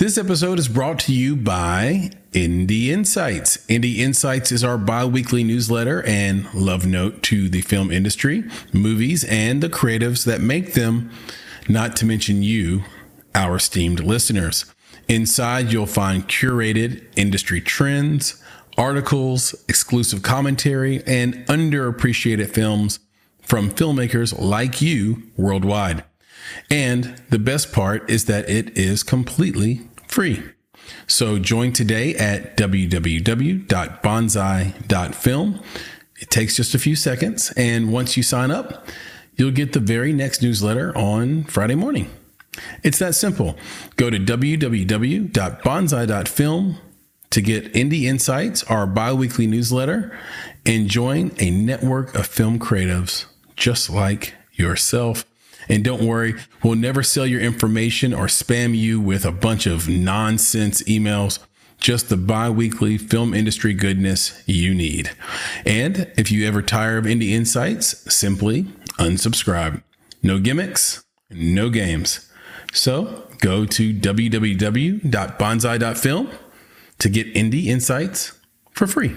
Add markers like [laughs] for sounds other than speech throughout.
This episode is brought to you by Indie Insights. Indie Insights is our bi weekly newsletter and love note to the film industry, movies, and the creatives that make them, not to mention you, our esteemed listeners. Inside, you'll find curated industry trends, articles, exclusive commentary, and underappreciated films from filmmakers like you worldwide. And the best part is that it is completely free. So join today at www.bonsai.film. It takes just a few seconds. And once you sign up, you'll get the very next newsletter on Friday morning. It's that simple. Go to www.bonsai.film to get Indie Insights, our bi weekly newsletter, and join a network of film creatives just like yourself. And don't worry, we'll never sell your information or spam you with a bunch of nonsense emails. Just the bi weekly film industry goodness you need. And if you ever tire of Indie Insights, simply unsubscribe. No gimmicks, no games. So go to www.bonsai.film to get Indie Insights for free.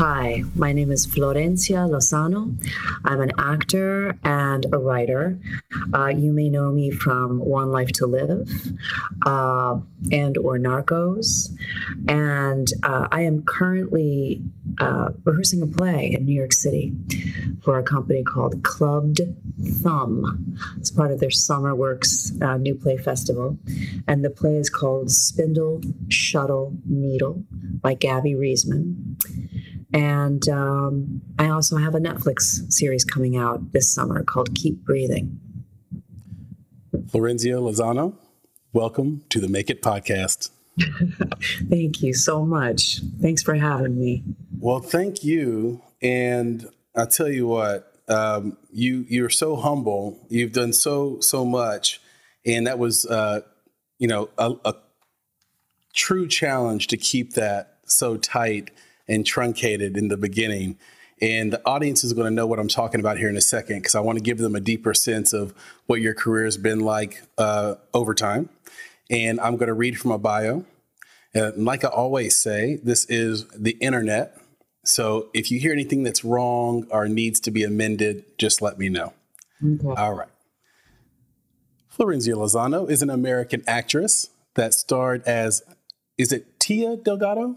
Hi, my name is Florencia Lozano. I'm an actor and a writer. Uh, you may know me from One Life to Live uh, and or Narcos. And uh, I am currently uh, rehearsing a play in New York City for a company called Clubbed Thumb. It's part of their Summer Works uh, New Play Festival. And the play is called Spindle, Shuttle, Needle by Gabby Reisman. And um, I also have a Netflix series coming out this summer called Keep Breathing. Florencia Lozano, welcome to the Make It podcast. [laughs] thank you so much. Thanks for having me. Well, thank you. And I'll tell you what, um, you you're so humble. You've done so so much, and that was uh, you know a, a true challenge to keep that so tight and truncated in the beginning. And the audience is going to know what I'm talking about here in a second because I want to give them a deeper sense of what your career has been like uh, over time. And I'm going to read from a bio. And like I always say, this is the internet. So if you hear anything that's wrong or needs to be amended, just let me know. Okay. All right. Florencia Lozano is an American actress that starred as, is it Tia Delgado?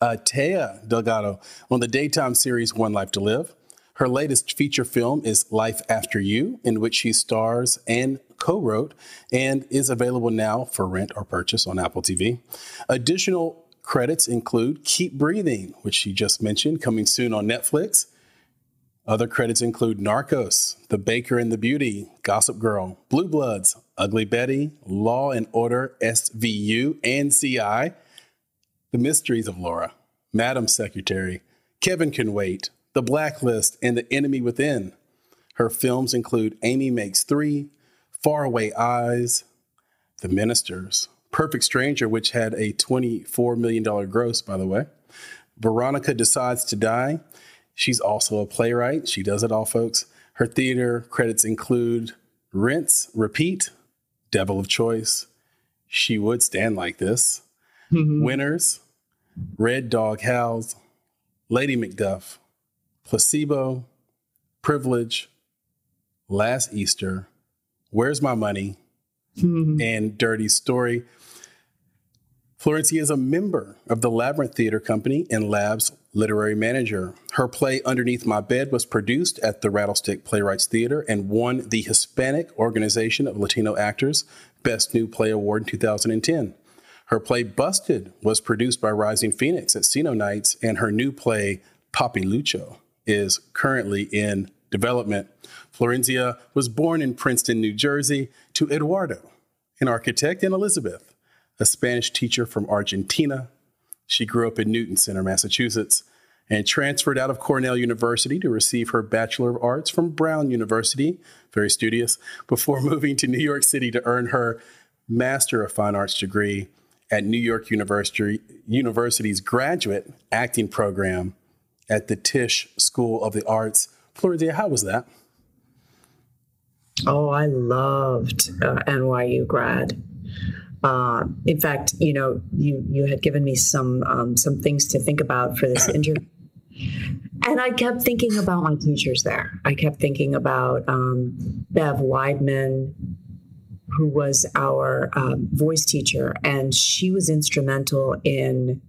Uh, Taya Delgado on the daytime series One Life to Live. Her latest feature film is Life After You, in which she stars and co wrote and is available now for rent or purchase on Apple TV. Additional credits include Keep Breathing, which she just mentioned, coming soon on Netflix. Other credits include Narcos, The Baker and the Beauty, Gossip Girl, Blue Bloods, Ugly Betty, Law and Order SVU, and CI. The Mysteries of Laura, Madam Secretary, Kevin Can Wait, The Blacklist, and The Enemy Within. Her films include Amy Makes Three, Faraway Eyes, The Ministers, Perfect Stranger, which had a $24 million gross, by the way. Veronica Decides to Die. She's also a playwright. She does it all, folks. Her theater credits include Rinse, Repeat, Devil of Choice, She Would Stand Like This, mm-hmm. Winners, Red Dog Howls, Lady Macduff, Placebo, Privilege, Last Easter, Where's My Money, mm-hmm. and Dirty Story. Florencia is a member of the Labyrinth Theater Company and Labs literary manager. Her play Underneath My Bed was produced at the Rattlestick Playwrights Theater and won the Hispanic Organization of Latino Actors Best New Play Award in 2010. Her play Busted was produced by Rising Phoenix at Cino Nights, and her new play Papilucho is currently in development. Florencia was born in Princeton, New Jersey, to Eduardo, an architect, and Elizabeth, a Spanish teacher from Argentina. She grew up in Newton Center, Massachusetts, and transferred out of Cornell University to receive her Bachelor of Arts from Brown University, very studious, before [laughs] moving to New York City to earn her Master of Fine Arts degree at New York University, University's graduate acting program at the Tisch School of the Arts. Florencia, how was that? Oh, I loved uh, NYU grad. Uh, in fact, you know, you you had given me some um, some things to think about for this [coughs] interview, and I kept thinking about my teachers there. I kept thinking about um, Bev Weidman, who was our um, voice teacher, and she was instrumental in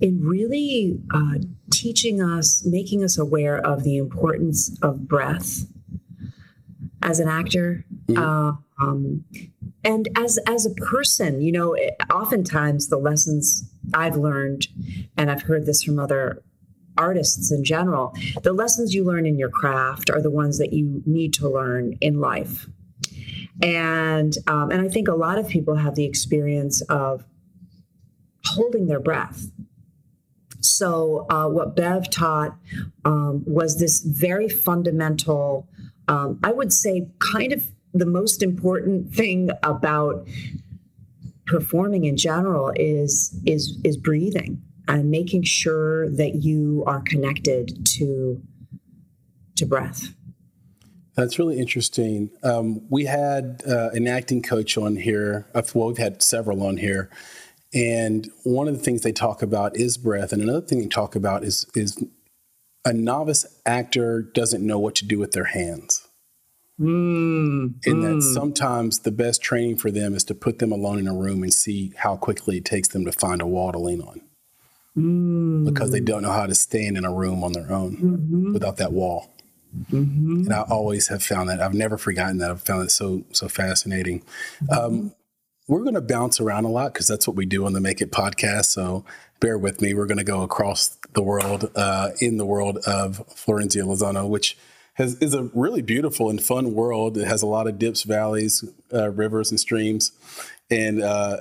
in really uh, teaching us, making us aware of the importance of breath as an actor. Mm-hmm. Uh, um, and as as a person, you know, oftentimes the lessons I've learned, and I've heard this from other artists in general, the lessons you learn in your craft are the ones that you need to learn in life. And um, and I think a lot of people have the experience of holding their breath. So uh, what Bev taught um, was this very fundamental, um, I would say, kind of the most important thing about performing in general is is is breathing and making sure that you are connected to to breath. That's really interesting. Um, we had uh, an acting coach on here. Uh, well, we've had several on here, and one of the things they talk about is breath, and another thing they talk about is is a novice actor doesn't know what to do with their hands. Mm, and mm. that sometimes the best training for them is to put them alone in a room and see how quickly it takes them to find a wall to lean on. Mm. Because they don't know how to stand in a room on their own mm-hmm. without that wall. Mm-hmm. And I always have found that. I've never forgotten that. I've found it so so fascinating. Mm-hmm. Um, we're going to bounce around a lot because that's what we do on the Make It podcast. So bear with me. We're going to go across the world uh, in the world of Florencia Lozano, which has, is a really beautiful and fun world. It has a lot of dips, valleys, uh, rivers, and streams. And uh,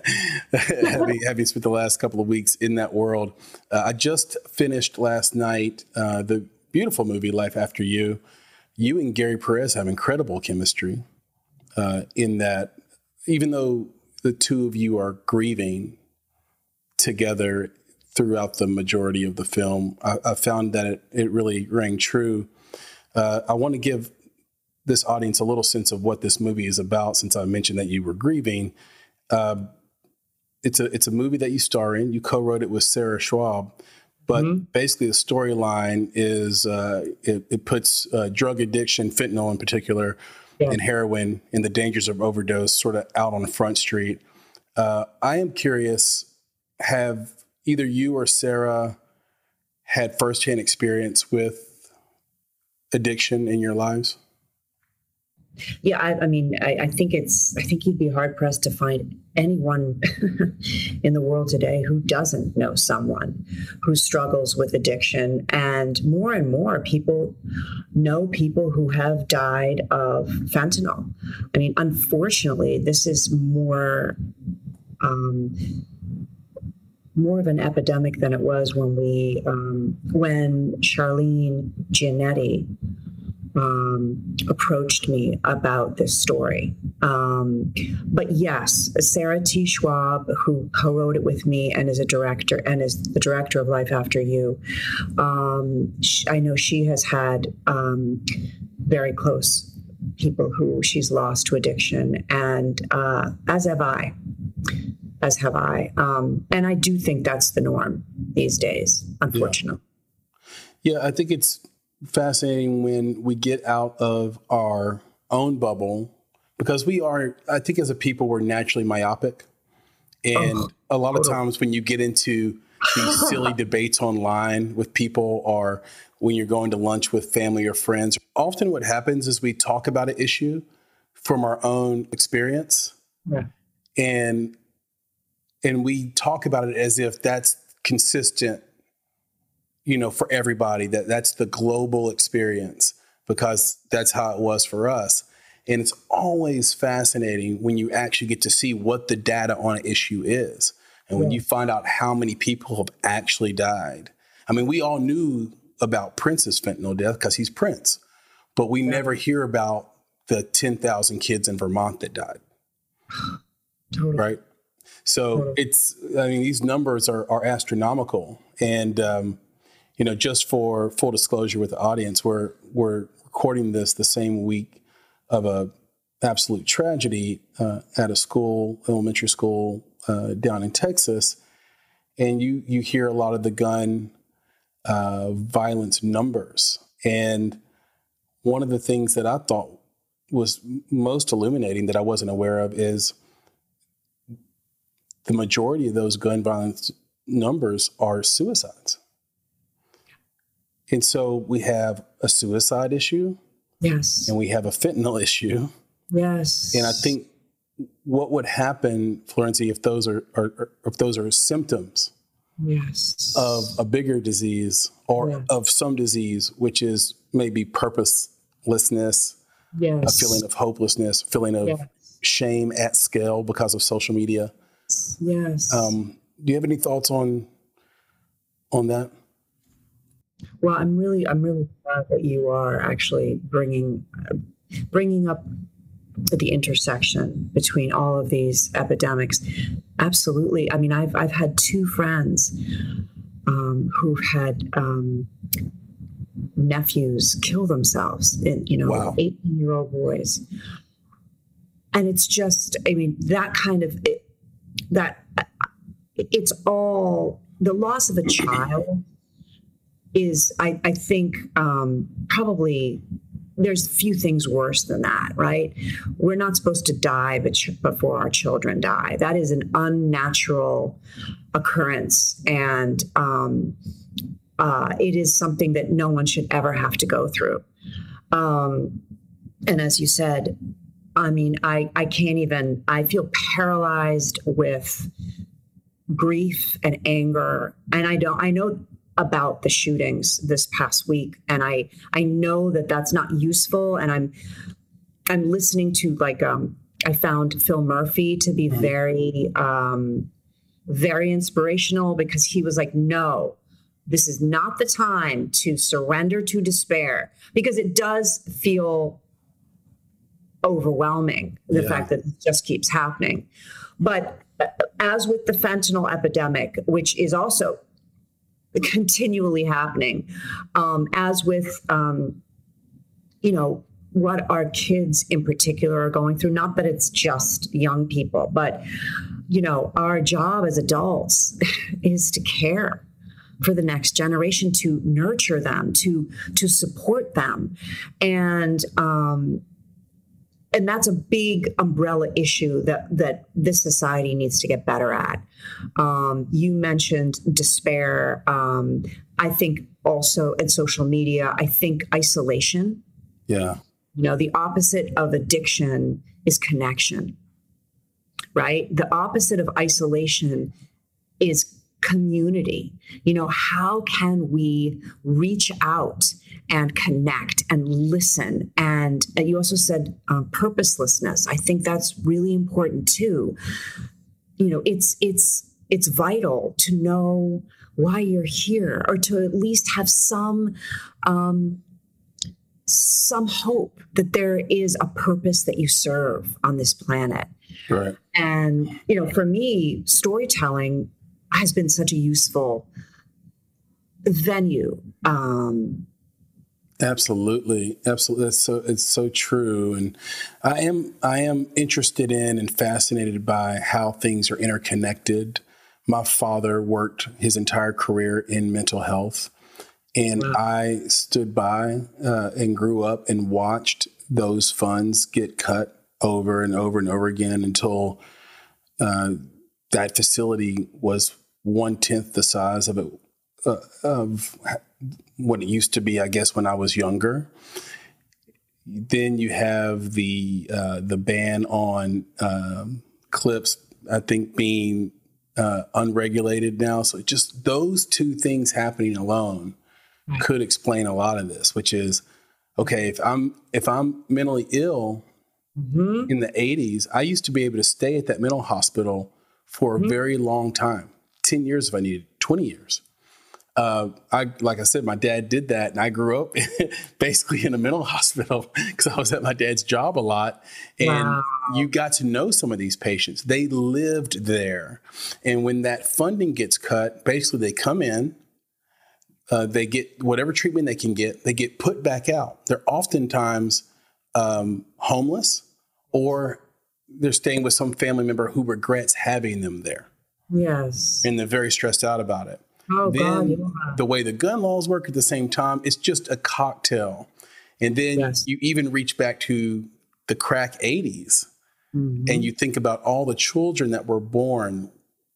[laughs] having, having, spent the last couple of weeks in that world, uh, I just finished last night uh, the beautiful movie Life After You. You and Gary Perez have incredible chemistry. Uh, in that, even though the two of you are grieving together throughout the majority of the film, I, I found that it, it really rang true. Uh, I want to give this audience a little sense of what this movie is about, since I mentioned that you were grieving. Uh, it's a it's a movie that you star in. You co-wrote it with Sarah Schwab, but mm-hmm. basically, the storyline is uh, it, it, puts uh, drug addiction, fentanyl in particular, yeah. and heroin, and the dangers of overdose sort of out on the front street. Uh, I am curious have either you or Sarah had firsthand experience with addiction in your lives? Yeah, I, I mean, I, I, think it's. I think you'd be hard pressed to find anyone [laughs] in the world today who doesn't know someone who struggles with addiction, and more and more people know people who have died of fentanyl. I mean, unfortunately, this is more. Um, more of an epidemic than it was when we um, when Charlene Giannetti um, approached me about this story. Um, but yes, Sarah T. Schwab, who co-wrote it with me and is a director and is the director of Life After You, um, I know she has had um, very close people who she's lost to addiction, and uh, as have I. As have I. Um, and I do think that's the norm these days, unfortunately. Yeah. yeah, I think it's fascinating when we get out of our own bubble because we are, I think, as a people, we're naturally myopic. And oh, a lot of times when you get into these silly [laughs] debates online with people or when you're going to lunch with family or friends. Often what happens is we talk about an issue from our own experience. Yeah. And and we talk about it as if that's consistent you know for everybody that that's the global experience because that's how it was for us and it's always fascinating when you actually get to see what the data on an issue is and when you find out how many people have actually died i mean we all knew about prince's fentanyl death because he's prince but we yeah. never hear about the 10,000 kids in vermont that died [sighs] totally. right so it's, I mean, these numbers are, are astronomical. And, um, you know, just for full disclosure with the audience, we're, we're recording this the same week of a absolute tragedy uh, at a school, elementary school uh, down in Texas. And you, you hear a lot of the gun uh, violence numbers. And one of the things that I thought was most illuminating that I wasn't aware of is the majority of those gun violence numbers are suicides. And so we have a suicide issue. Yes. And we have a fentanyl issue. Yes. And I think what would happen, Florencia, if those are, are, are if those are symptoms yes. of a bigger disease or yeah. of some disease, which is maybe purposelessness, yes. a feeling of hopelessness, feeling of yes. shame at scale because of social media. Yes. Um, do you have any thoughts on on that? Well, I'm really I'm really glad that you are actually bringing uh, bringing up the intersection between all of these epidemics. Absolutely. I mean, I've I've had two friends um, who've had um, nephews kill themselves. In, you know, wow. 18 year old boys, and it's just I mean that kind of. It, that it's all the loss of a child is I, I think um, probably there's few things worse than that, right? We're not supposed to die before our children die. That is an unnatural occurrence, and um, uh, it is something that no one should ever have to go through. Um, and as you said, I mean, I, I can't even, I feel paralyzed with grief and anger. And I don't, I know about the shootings this past week. And I, I know that that's not useful. And I'm, I'm listening to like, um, I found Phil Murphy to be very, um, very inspirational because he was like, no, this is not the time to surrender to despair because it does feel overwhelming the yeah. fact that it just keeps happening but uh, as with the fentanyl epidemic which is also [laughs] continually happening. Um, as with um, you know what our kids in particular are going through not that it's just young people but you know our job as adults [laughs] is to care for the next generation to nurture them to to support them. And um, and that's a big umbrella issue that that this society needs to get better at. Um, you mentioned despair. Um, I think also in social media. I think isolation. Yeah. You know, the opposite of addiction is connection. Right. The opposite of isolation is community. You know, how can we reach out and connect and listen. And, you also said um, purposelessness. I think that's really important too. You know, it's it's it's vital to know why you're here, or to at least have some um, some hope that there is a purpose that you serve on this planet. Right. And you know, for me, storytelling has been such a useful venue um, Absolutely, absolutely. That's so it's so true, and I am I am interested in and fascinated by how things are interconnected. My father worked his entire career in mental health, and wow. I stood by uh, and grew up and watched those funds get cut over and over and over again until uh, that facility was one tenth the size of it uh, of what it used to be, I guess, when I was younger. Then you have the uh, the ban on um, clips. I think being uh, unregulated now. So just those two things happening alone right. could explain a lot of this. Which is okay if I'm if I'm mentally ill mm-hmm. in the 80s, I used to be able to stay at that mental hospital for mm-hmm. a very long time 10 years if I needed, 20 years. Uh, I like I said, my dad did that, and I grew up [laughs] basically in a mental [laughs] hospital because I was at my dad's job a lot. And wow. you got to know some of these patients; they lived there. And when that funding gets cut, basically they come in, uh, they get whatever treatment they can get, they get put back out. They're oftentimes um, homeless, or they're staying with some family member who regrets having them there. Yes, and they're very stressed out about it. Oh, then God, yeah. the way the gun laws work at the same time, it's just a cocktail. And then yes. you even reach back to the crack 80s mm-hmm. and you think about all the children that were born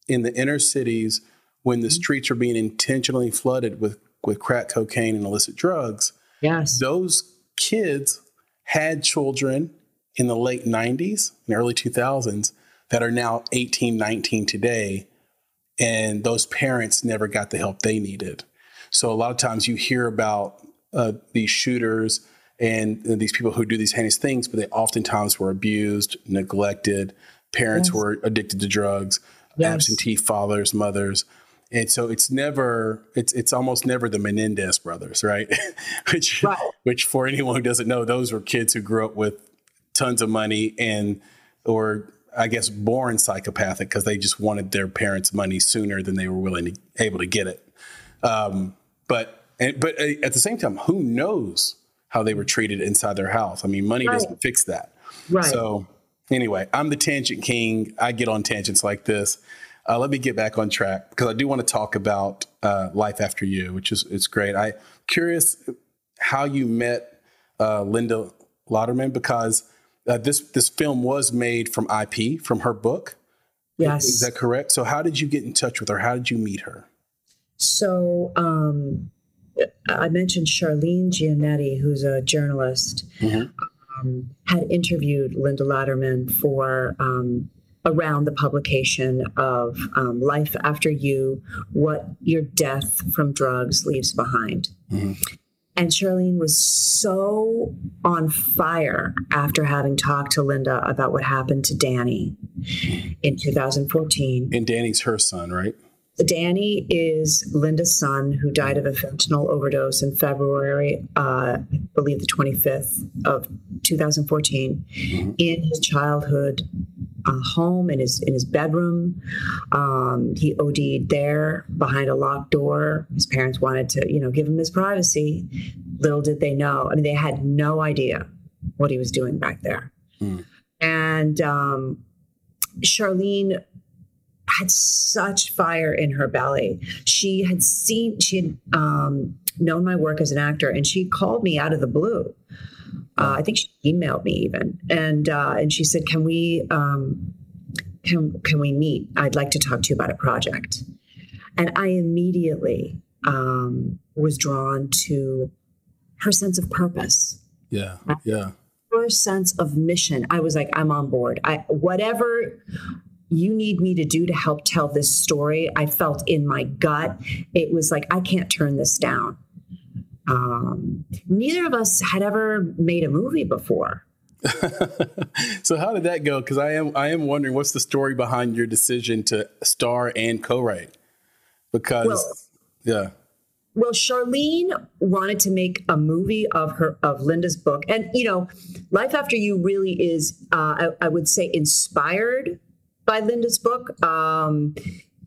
in the inner cities when the mm-hmm. streets are being intentionally flooded with, with crack cocaine and illicit drugs. Yes. Those kids had children in the late 90s and early 2000s that are now 18, 19 today and those parents never got the help they needed. So a lot of times you hear about uh, these shooters and these people who do these heinous things, but they oftentimes were abused, neglected. Parents yes. were addicted to drugs, yes. absentee fathers, mothers. And so it's never, it's it's almost never the Menendez brothers, right? [laughs] which, right. which for anyone who doesn't know, those were kids who grew up with tons of money and or I guess, born psychopathic because they just wanted their parents' money sooner than they were willing to able to get it. Um, but and, but uh, at the same time, who knows how they were treated inside their house? I mean, money right. doesn't fix that. Right. So anyway, I'm the tangent king. I get on tangents like this. Uh, let me get back on track because I do want to talk about uh, life after you, which is it's great. I curious how you met uh, Linda Lauderman because uh, this this film was made from IP from her book. Yes, is that correct? So, how did you get in touch with her? How did you meet her? So, um, I mentioned Charlene Giannetti, who's a journalist, mm-hmm. um, had interviewed Linda Lauderman for um, around the publication of um, Life After You What Your Death from Drugs Leaves Behind. Mm-hmm. And Charlene was so on fire after having talked to Linda about what happened to Danny in 2014. And Danny's her son, right? Danny is Linda's son who died of a fentanyl overdose in February, uh, I believe the 25th of 2014, mm-hmm. in his childhood uh, home in his in his bedroom. Um, he OD'd there behind a locked door. His parents wanted to, you know, give him his privacy. Little did they know. I mean, they had no idea what he was doing back there. Mm. And um, Charlene had such fire in her belly. She had seen, she had um, known my work as an actor, and she called me out of the blue uh, I think she emailed me even, and uh, and she said, "Can we um, can can we meet? I'd like to talk to you about a project." And I immediately um, was drawn to her sense of purpose. Yeah, yeah. Her sense of mission. I was like, I'm on board. I whatever you need me to do to help tell this story. I felt in my gut. It was like I can't turn this down. Um, neither of us had ever made a movie before. [laughs] so how did that go? Because I am I am wondering what's the story behind your decision to star and co-write? Because well, yeah. Well, Charlene wanted to make a movie of her of Linda's book, and you know, Life After You really is, uh, I, I, would say, inspired by Linda's book. Um,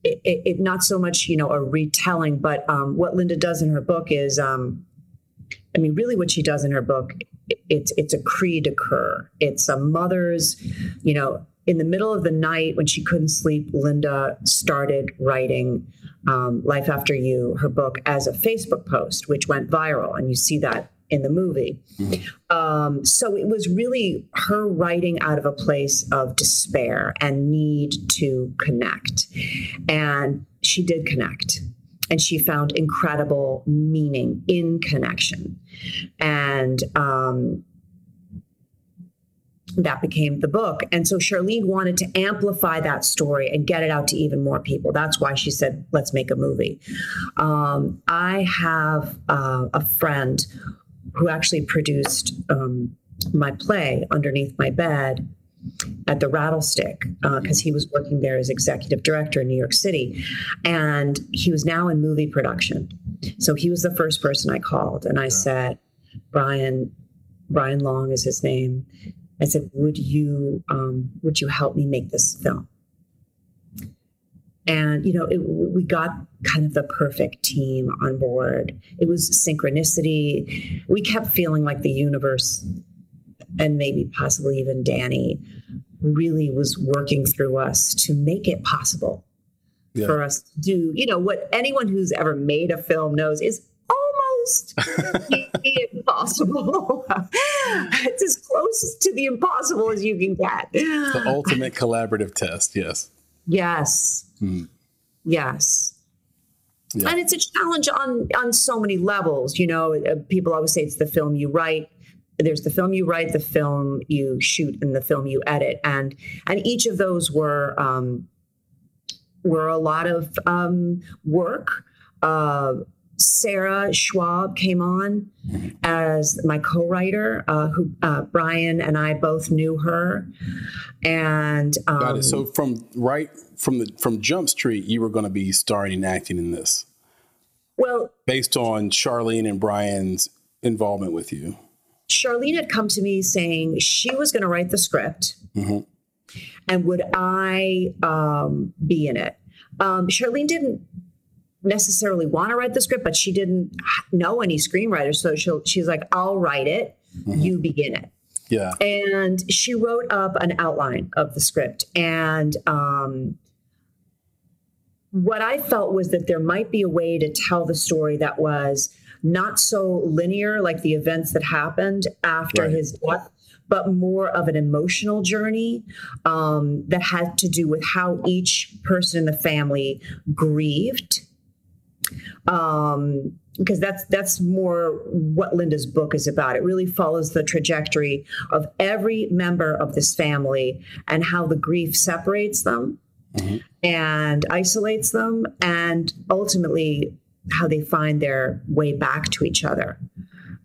it, it, not so much, you know, a retelling, but um, what Linda does in her book is um, I mean, really, what she does in her book, it's it's a cri de coeur. It's a mother's, you know, in the middle of the night when she couldn't sleep, Linda started writing um, "Life After You," her book, as a Facebook post, which went viral, and you see that in the movie. Um, so it was really her writing out of a place of despair and need to connect. And she did connect. And she found incredible meaning in connection. And um, that became the book. And so Charlene wanted to amplify that story and get it out to even more people. That's why she said, let's make a movie. Um, I have uh, a friend who actually produced um, my play underneath my bed at the Rattlestick because uh, he was working there as executive director in New York City, and he was now in movie production. So he was the first person I called, and I said, "Brian, Brian Long is his name. I said, "Would you um, would you help me make this film?" And you know, it, we got kind of the perfect team on board. It was synchronicity. We kept feeling like the universe, and maybe possibly even Danny, really was working through us to make it possible yeah. for us to do. You know, what anyone who's ever made a film knows is almost [laughs] impossible. [laughs] it's as close to the impossible as you can get. The ultimate collaborative test, yes. Yes. Hmm. Yes. Yeah. And it's a challenge on on so many levels. You know, uh, people always say it's the film you write. There's the film you write, the film you shoot, and the film you edit, and and each of those were um, were a lot of um, work. Uh, Sarah Schwab came on as my co-writer. Uh, who uh, Brian and I both knew her, and um, got it. So from right from the from Jump Street, you were going to be starring and acting in this. Well, based on Charlene and Brian's involvement with you. Charlene had come to me saying she was going to write the script, mm-hmm. and would I um, be in it? Um, Charlene didn't necessarily want to write the script, but she didn't know any screenwriters. So she'll, she's like, I'll write it, mm-hmm. you begin it. Yeah. And she wrote up an outline of the script. And um, what I felt was that there might be a way to tell the story that was not so linear, like the events that happened after right. his death, but more of an emotional journey um, that had to do with how each person in the family grieved um, because that's that's more what Linda's book is about. It really follows the trajectory of every member of this family and how the grief separates them mm-hmm. and isolates them, and ultimately how they find their way back to each other.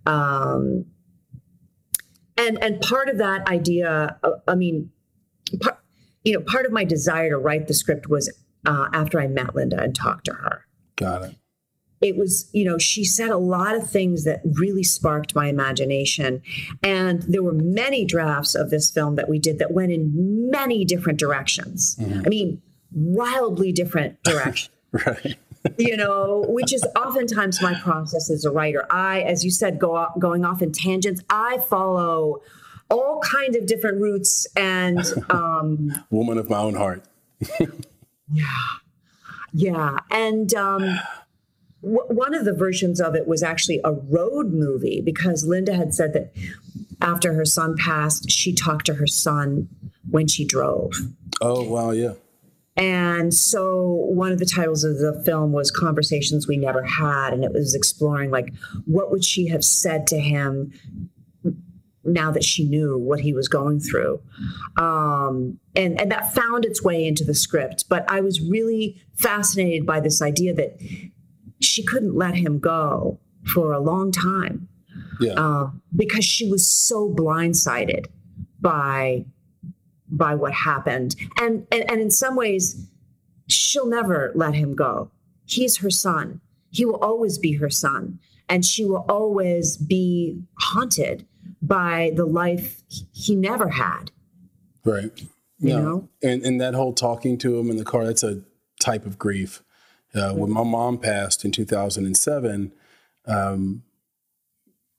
Um, and and part of that idea, uh, I mean, part, you know, part of my desire to write the script was uh, after I met Linda and talked to her. Got it. It was, you know, she said a lot of things that really sparked my imagination. And there were many drafts of this film that we did that went in many different directions. Mm-hmm. I mean, wildly different [laughs] directions. right. you know, which is oftentimes my process as a writer. I, as you said, go off, going off in tangents. I follow all kind of different routes and [laughs] um, woman of my own heart. [laughs] yeah, yeah, and um, w- one of the versions of it was actually a road movie because Linda had said that after her son passed, she talked to her son when she drove. Oh wow, yeah. And so one of the titles of the film was Conversations We Never Had. And it was exploring like what would she have said to him now that she knew what he was going through. Um, and, and that found its way into the script. But I was really fascinated by this idea that she couldn't let him go for a long time yeah. uh, because she was so blindsided by by what happened and, and and in some ways she'll never let him go he's her son he will always be her son and she will always be haunted by the life he never had. Right. You yeah. know? And and that whole talking to him in the car, that's a type of grief. Uh, when my mom passed in 2007, um,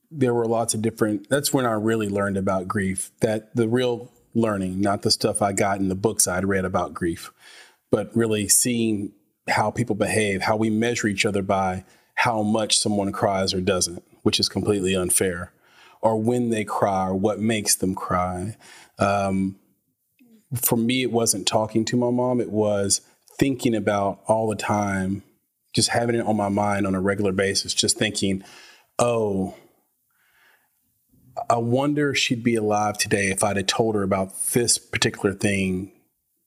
there were lots of different. That's when I really learned about grief. That the real learning, not the stuff I got in the books I'd read about grief, but really seeing how people behave, how we measure each other by how much someone cries or doesn't which is completely unfair, or when they cry, or what makes them cry. Um, for me, it wasn't talking to my mom, it was thinking about all the time, just having it on my mind on a regular basis, just thinking, oh, I wonder if she'd be alive today if I'd have told her about this particular thing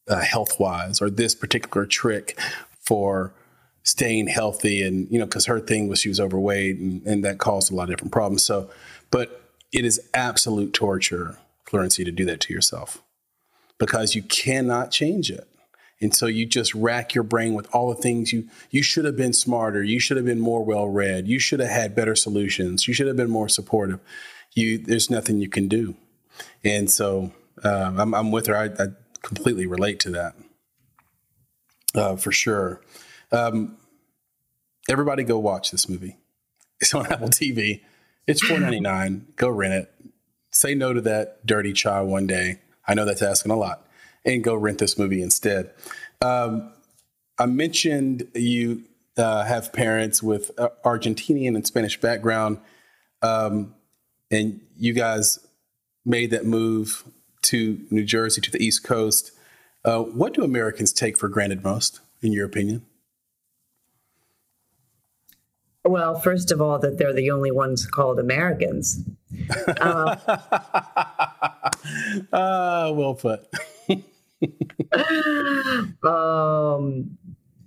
uh, health wise or this particular trick for staying healthy. And, you know, because her thing was she was overweight and, and that caused a lot of different problems. So, but it is absolute torture, Florencia, to do that to yourself because you cannot change it. And so you just rack your brain with all the things you you should have been smarter, you should have been more well read, you should have had better solutions, you should have been more supportive. You there's nothing you can do, and so uh, I'm, I'm, with her. I, I, completely relate to that uh, for sure. Um, everybody, go watch this movie. It's on [laughs] Apple TV. It's four ninety nine. Go rent it. Say no to that dirty chai one day. I know that's asking a lot and go rent this movie instead. Um, I mentioned you uh, have parents with uh, Argentinian and Spanish background, um, and you guys made that move to New Jersey to the East Coast. Uh, what do Americans take for granted most, in your opinion? Well, first of all, that they're the only ones called Americans. uh, [laughs] uh well put. [laughs] um,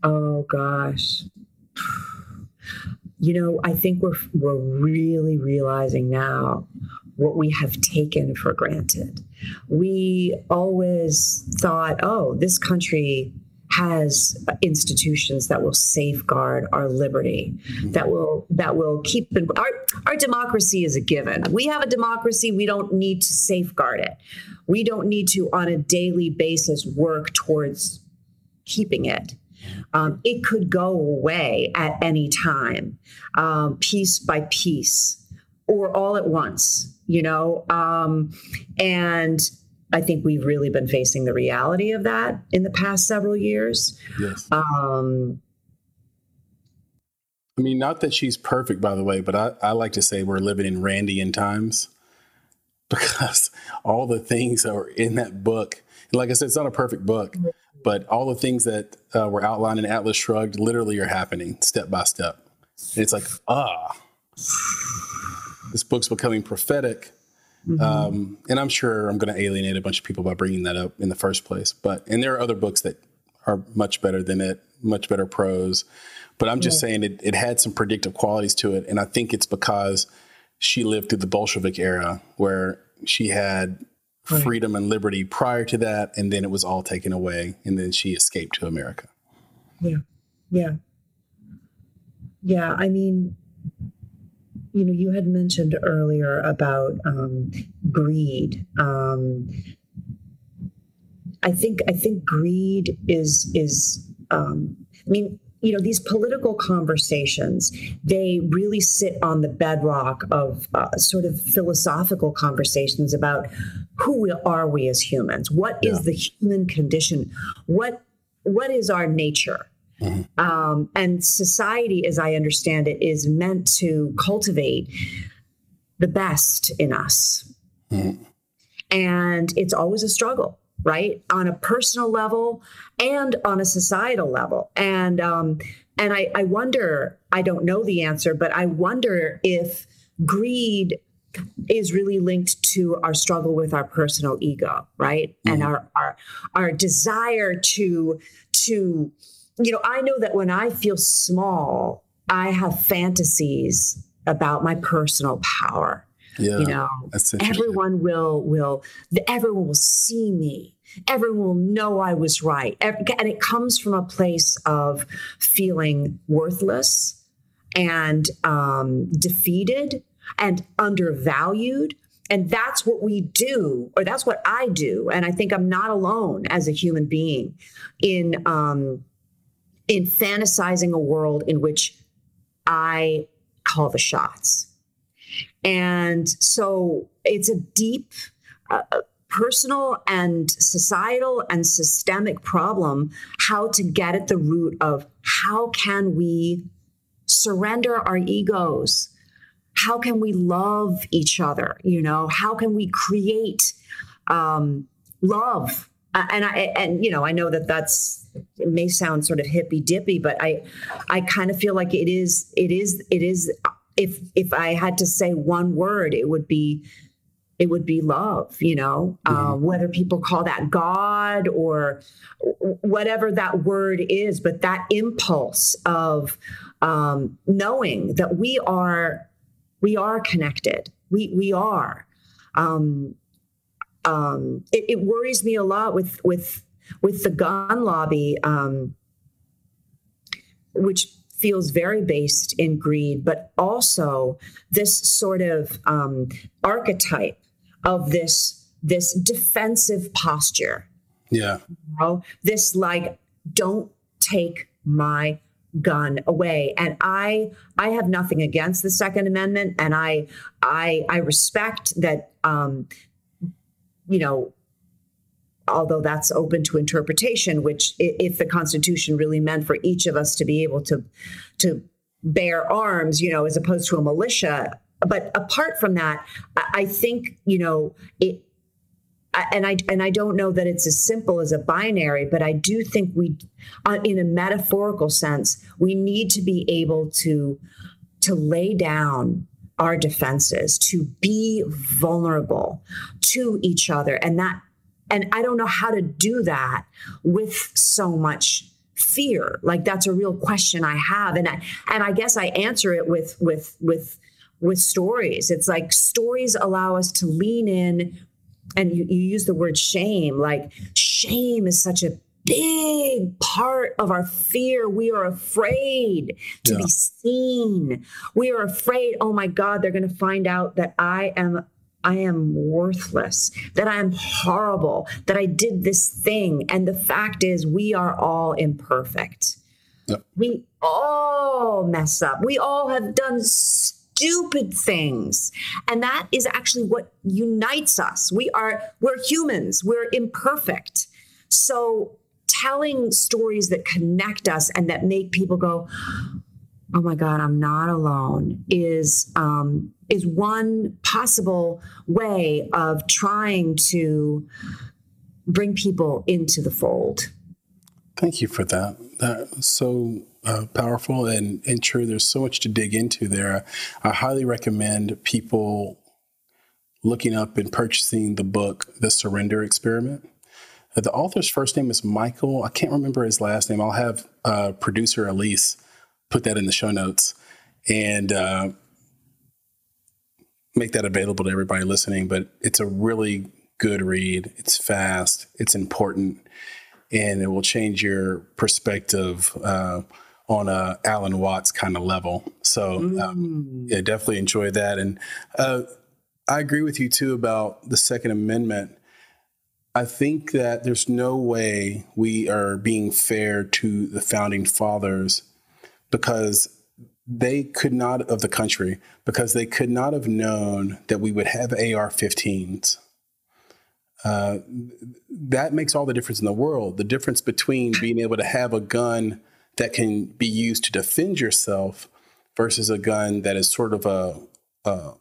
oh gosh. You know, I think we're we're really realizing now what we have taken for granted. We always thought, oh, this country has institutions that will safeguard our liberty mm-hmm. that will that will keep our our democracy is a given. We have a democracy we don't need to safeguard it. We don't need to on a daily basis work towards keeping it. Um, it could go away at any time um, piece by piece or all at once you know? Um, and I think we've really been facing the reality of that in the past several years. Yes. Um, I mean, not that she's perfect, by the way, but I, I like to say we're living in Randian times [laughs] because all the things that were in that book, like I said, it's not a perfect book, but all the things that uh, were outlined in Atlas Shrugged literally are happening step by step. And it's like, ah, this book's becoming prophetic Mm-hmm. Um, and I'm sure I'm going to alienate a bunch of people by bringing that up in the first place. But and there are other books that are much better than it, much better prose. But I'm just yeah. saying it, it had some predictive qualities to it, and I think it's because she lived through the Bolshevik era where she had right. freedom and liberty prior to that, and then it was all taken away, and then she escaped to America. Yeah, yeah, yeah. I mean, you know, you had mentioned earlier about um, greed. Um, I think I think greed is is. Um, I mean, you know, these political conversations they really sit on the bedrock of uh, sort of philosophical conversations about who are we as humans? What is yeah. the human condition? What what is our nature? Mm-hmm. Um, and society, as I understand it, is meant to cultivate the best in us. Mm-hmm. And it's always a struggle, right? On a personal level and on a societal level. And um, and I, I wonder, I don't know the answer, but I wonder if greed is really linked to our struggle with our personal ego, right? Mm-hmm. And our, our our desire to to you know, I know that when I feel small, I have fantasies about my personal power. Yeah, you know, everyone will will everyone will see me. Everyone will know I was right, and it comes from a place of feeling worthless and um, defeated and undervalued. And that's what we do, or that's what I do. And I think I'm not alone as a human being in um, in fantasizing a world in which I call the shots. And so it's a deep uh, uh, personal and societal and systemic problem how to get at the root of how can we surrender our egos how can we love each other? You know, how can we create um, love? Uh, and I and you know I know that that's it may sound sort of hippy dippy, but I I kind of feel like it is it is it is if if I had to say one word, it would be it would be love, you know, mm-hmm. uh, whether people call that God or whatever that word is, but that impulse of um, knowing that we are we are connected. We we are. Um, um, it, it, worries me a lot with with with the gun lobby, um, which feels very based in greed, but also this sort of um, archetype of this this defensive posture. Yeah. You know? This like, don't take my gun away and i i have nothing against the second amendment and i i i respect that um you know although that's open to interpretation which if the constitution really meant for each of us to be able to to bear arms you know as opposed to a militia. But apart from that i think you know it and I and I don't know that it's as simple as a binary, but I do think we, uh, in a metaphorical sense, we need to be able to to lay down our defenses, to be vulnerable to each other, and that and I don't know how to do that with so much fear. Like that's a real question I have, and I and I guess I answer it with with with with stories. It's like stories allow us to lean in and you, you use the word shame like shame is such a big part of our fear. We are afraid to yeah. be seen. We are afraid, oh my God, they're going to find out that I am I am worthless, that I am horrible, that I did this thing. And the fact is we are all imperfect. Yep. We all mess up. We all have done stupid things. And that is actually what unites us. We are, we're humans, we're imperfect. So telling stories that connect us and that make people go, oh my God, I'm not alone is um, is one possible way of trying to bring people into the fold. Thank you for that. That so uh, powerful and, and true. There's so much to dig into there. I highly recommend people looking up and purchasing the book, The Surrender Experiment. The author's first name is Michael. I can't remember his last name. I'll have uh, producer Elise put that in the show notes and uh, make that available to everybody listening. But it's a really good read. It's fast. It's important, and it will change your perspective uh, on a Alan Watts kind of level. So um, mm. yeah, definitely enjoy that. And uh, I agree with you too about the Second Amendment. I think that there's no way we are being fair to the founding fathers because they could not of the country because they could not have known that we would have AR-15s. Uh, that makes all the difference in the world. The difference between being able to have a gun that can be used to defend yourself versus a gun that is sort of a, a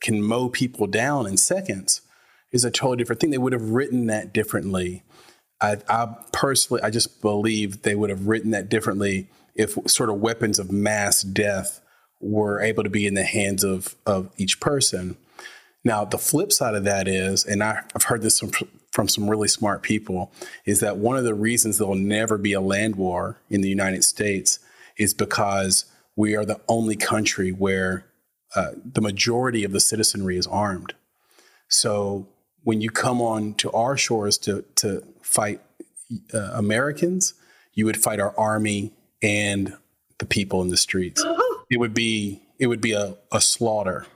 can mow people down in seconds is a totally different thing. They would have written that differently. I, I, personally, I just believe they would have written that differently if sort of weapons of mass death were able to be in the hands of of each person. Now, the flip side of that is, and I, have heard this from, from some really smart people, is that one of the reasons there will never be a land war in the United States is because we are the only country where uh, the majority of the citizenry is armed. So when you come on to our shores to, to fight uh, Americans, you would fight our army and the people in the streets. [gasps] It would be it would be a, a slaughter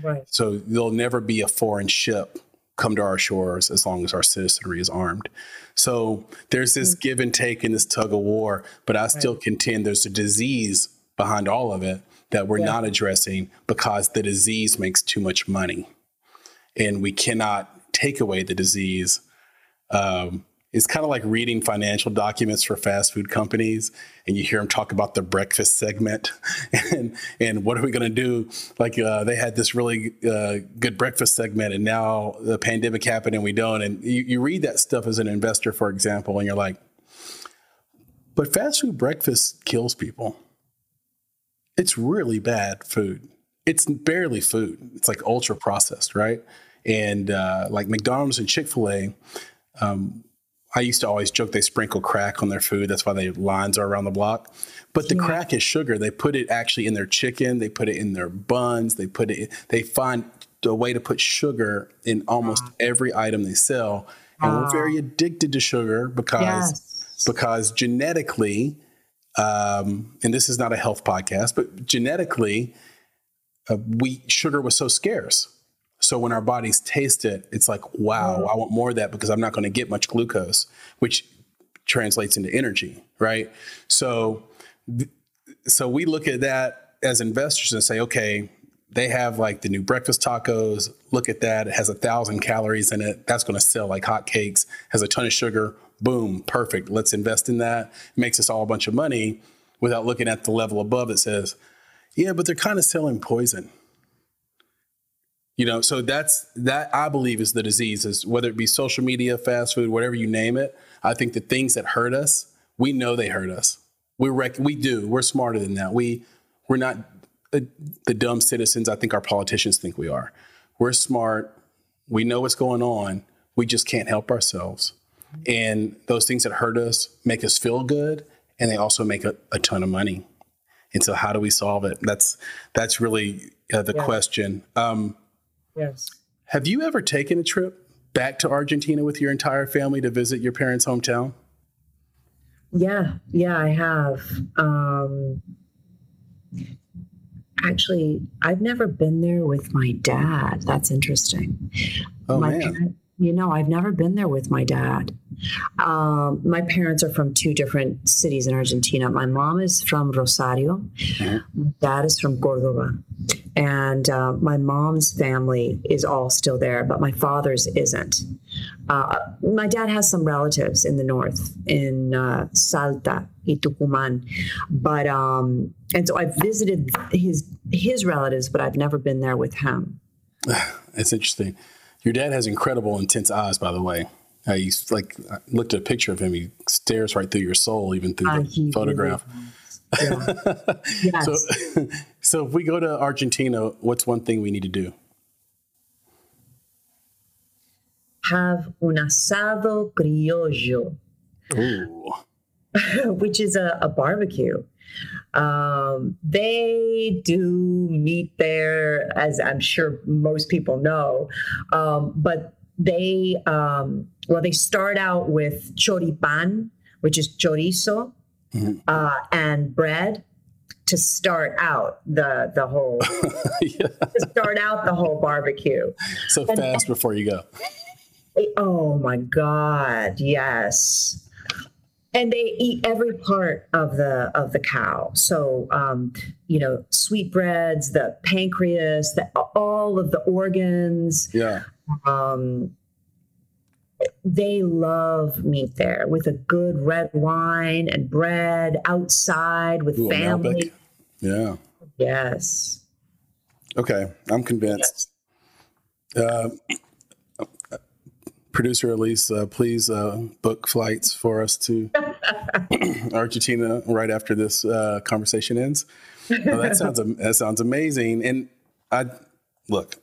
Right. So there'll never be a foreign ship come to our shores as long as our citizenry is armed. So there's this mm-hmm. give and take in this tug of war, but I still right. contend there's a disease behind all of it that we're yeah. not addressing because the disease makes too much money. And we cannot take away the disease um, it's kind of like reading financial documents for fast food companies and you hear them talk about the breakfast segment [laughs] and and what are we going to do? Like uh, they had this really uh, good breakfast segment and now the pandemic happened and we don't. And you, you read that stuff as an investor for example and you're like but fast food breakfast kills people. It's really bad food. It's barely food. It's like ultra processed right and uh, like mcdonald's and chick-fil-a um, I used to always joke they sprinkle crack on their food. That's why the lines are around the block. But the yeah. crack is sugar. They put it actually in their chicken. They put it in their buns. They put it. They find a way to put sugar in almost wow. every item they sell. And wow. we're very addicted to sugar because yes. because genetically, um, and this is not a health podcast, but genetically, uh, we sugar was so scarce. So when our bodies taste it, it's like, wow, mm. I want more of that because I'm not going to get much glucose, which translates into energy, right? So, so we look at that as investors and say, okay, they have like the new breakfast tacos. Look at that; it has a thousand calories in it. That's going to sell like hotcakes. Has a ton of sugar. Boom, perfect. Let's invest in that. It makes us all a bunch of money without looking at the level above that says, yeah, but they're kind of selling poison you know, so that's that I believe is the disease is whether it be social media, fast food, whatever you name it. I think the things that hurt us, we know they hurt us. We rec- we do. We're smarter than that. We we're not the, the dumb citizens I think our politicians think we are. We're smart. We know what's going on. We just can't help ourselves. And those things that hurt us make us feel good and they also make a, a ton of money. And so how do we solve it? That's that's really uh, the yeah. question. Um, Yes. Have you ever taken a trip back to Argentina with your entire family to visit your parents' hometown? Yeah, yeah, I have. Um, actually, I've never been there with my dad. That's interesting. Oh, my man. Parent, you know, I've never been there with my dad. Um, my parents are from two different cities in Argentina. My mom is from Rosario. Mm-hmm. My dad is from Cordoba and uh, my mom's family is all still there, but my father's isn't. Uh, my dad has some relatives in the north, in uh, Salta, Tucumán, but um, and so I've visited his his relatives, but I've never been there with him. [sighs] That's interesting. Your dad has incredible, intense eyes, by the way. Uh, he's like I looked at a picture of him. He stares right through your soul, even through uh, the photograph. Really [laughs] yes. So, so if we go to Argentina, what's one thing we need to do? Have un asado criollo, [laughs] which is a, a barbecue. Um, they do meat there, as I'm sure most people know, um, but they um, well they start out with choripan, which is chorizo, mm-hmm. uh, and bread to start out the the whole [laughs] yeah. to start out the whole barbecue. So and, fast before you go. Oh my God! Yes, and they eat every part of the of the cow. So um, you know, sweetbreads, the pancreas, the, all of the organs. Yeah. Um, they love meat there with a good red wine and bread outside with Ooh, family. Yeah. Yes. Okay, I'm convinced. Yes. Uh, producer Elise, uh, please uh, book flights for us to [laughs] Argentina right after this uh, conversation ends. That sounds that sounds amazing. And I look,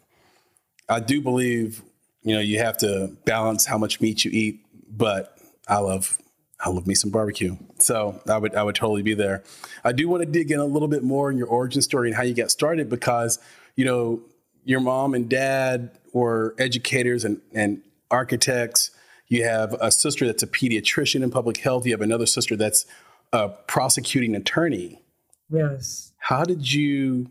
I do believe you know, you have to balance how much meat you eat, but I love I love me some barbecue. So I would I would totally be there. I do want to dig in a little bit more in your origin story and how you got started because, you know, your mom and dad were educators and, and architects. You have a sister that's a pediatrician in public health. You have another sister that's a prosecuting attorney. Yes. How did you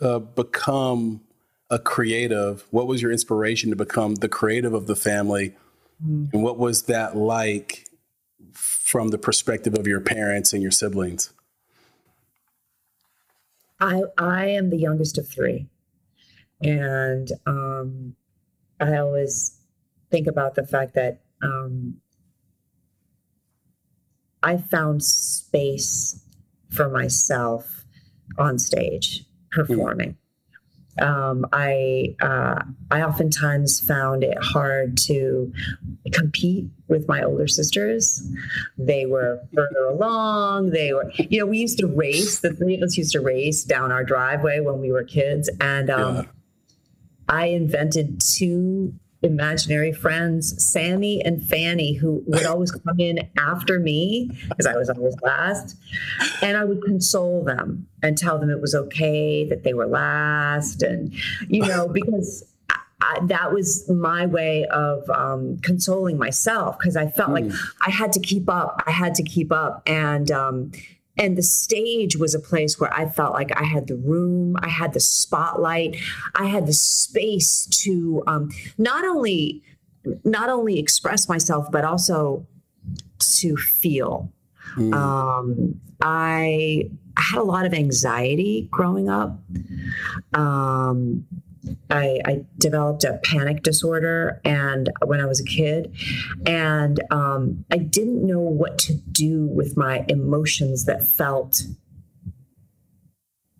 uh, become a creative? What was your inspiration to become the creative of the family? Mm. And what was that like from the perspective of your parents and your siblings? I I am the youngest of three, and um, I always think about the fact that um, I found space for myself on stage performing. Um, I uh, I oftentimes found it hard to compete with my older sisters. They were further along. They were, you know, we used to race. The three of us used to race down our driveway when we were kids, and um, Yeah. I invented two imaginary friends, Sammy and Fanny, who would [laughs] always come in after me because I was always last. And I would console them and tell them it was okay that they were last. And, you know, [laughs] because I, that was my way of um, consoling myself because I felt like I had to keep up. I had to keep up. And, um, and the stage was a place where I felt like I had the room, I had the spotlight, I had the space to um, not only not only express myself but also to feel. Um, I, I had a lot of anxiety growing up. Um, I, I developed a panic disorder and when I was a kid, and um, I didn't know what to do with my emotions that felt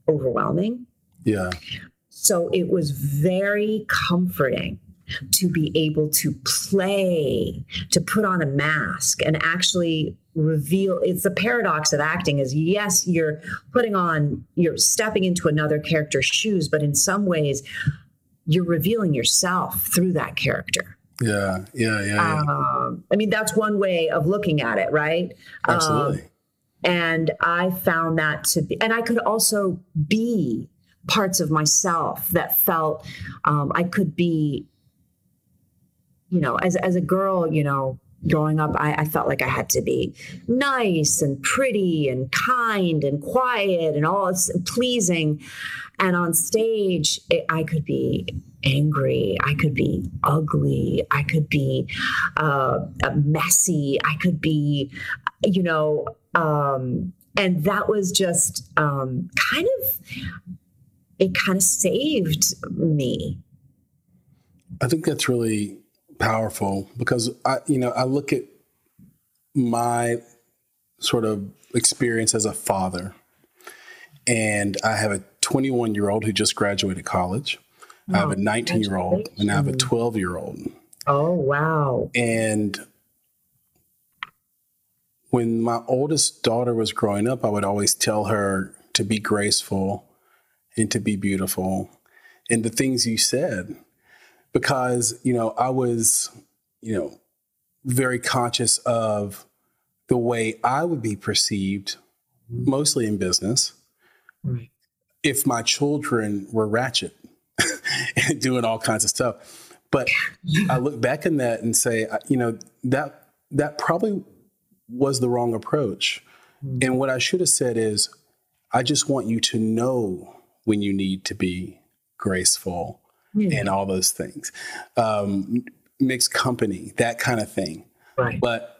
overwhelming. Yeah. So it was very comforting to be able to play, to put on a mask and actually reveal it's the paradox of acting is yes you're putting on you're stepping into another character's shoes but in some ways you're revealing yourself through that character Yeah. Yeah. Yeah. yeah. um, i mean that's one way of looking at it right Um, Absolutely. and I found that to be, and I could also be parts of myself that felt um, I could be, you know, as, as a girl, you know, growing up, I, I felt like I had to be nice and pretty and kind and quiet and all pleasing. And on stage, it, I could be angry, I could be ugly, I could be uh, messy, I could be, you know, um, and that was just um, kind of, it kind of saved me. I think that's really powerful because I, you know, I look at my sort of experience as a father, and I have a 21 year old who just graduated college. I have a 19 year old, and I have a 12 year old. Oh, wow. And when my oldest daughter was growing up, I would always tell her to be graceful and to be beautiful and the things you said. Because, you know, I was, you know, very conscious of the way I would be perceived, mostly in business, Right. if my children were ratchet [laughs] and doing all kinds of stuff. But [laughs] I look back in that and say, you know, that that probably was the wrong approach. Mm-hmm. And what I should have said is, I just want you to know when you need to be graceful Yeah. and all those things. Um, mixed company, that kind of thing. Right. But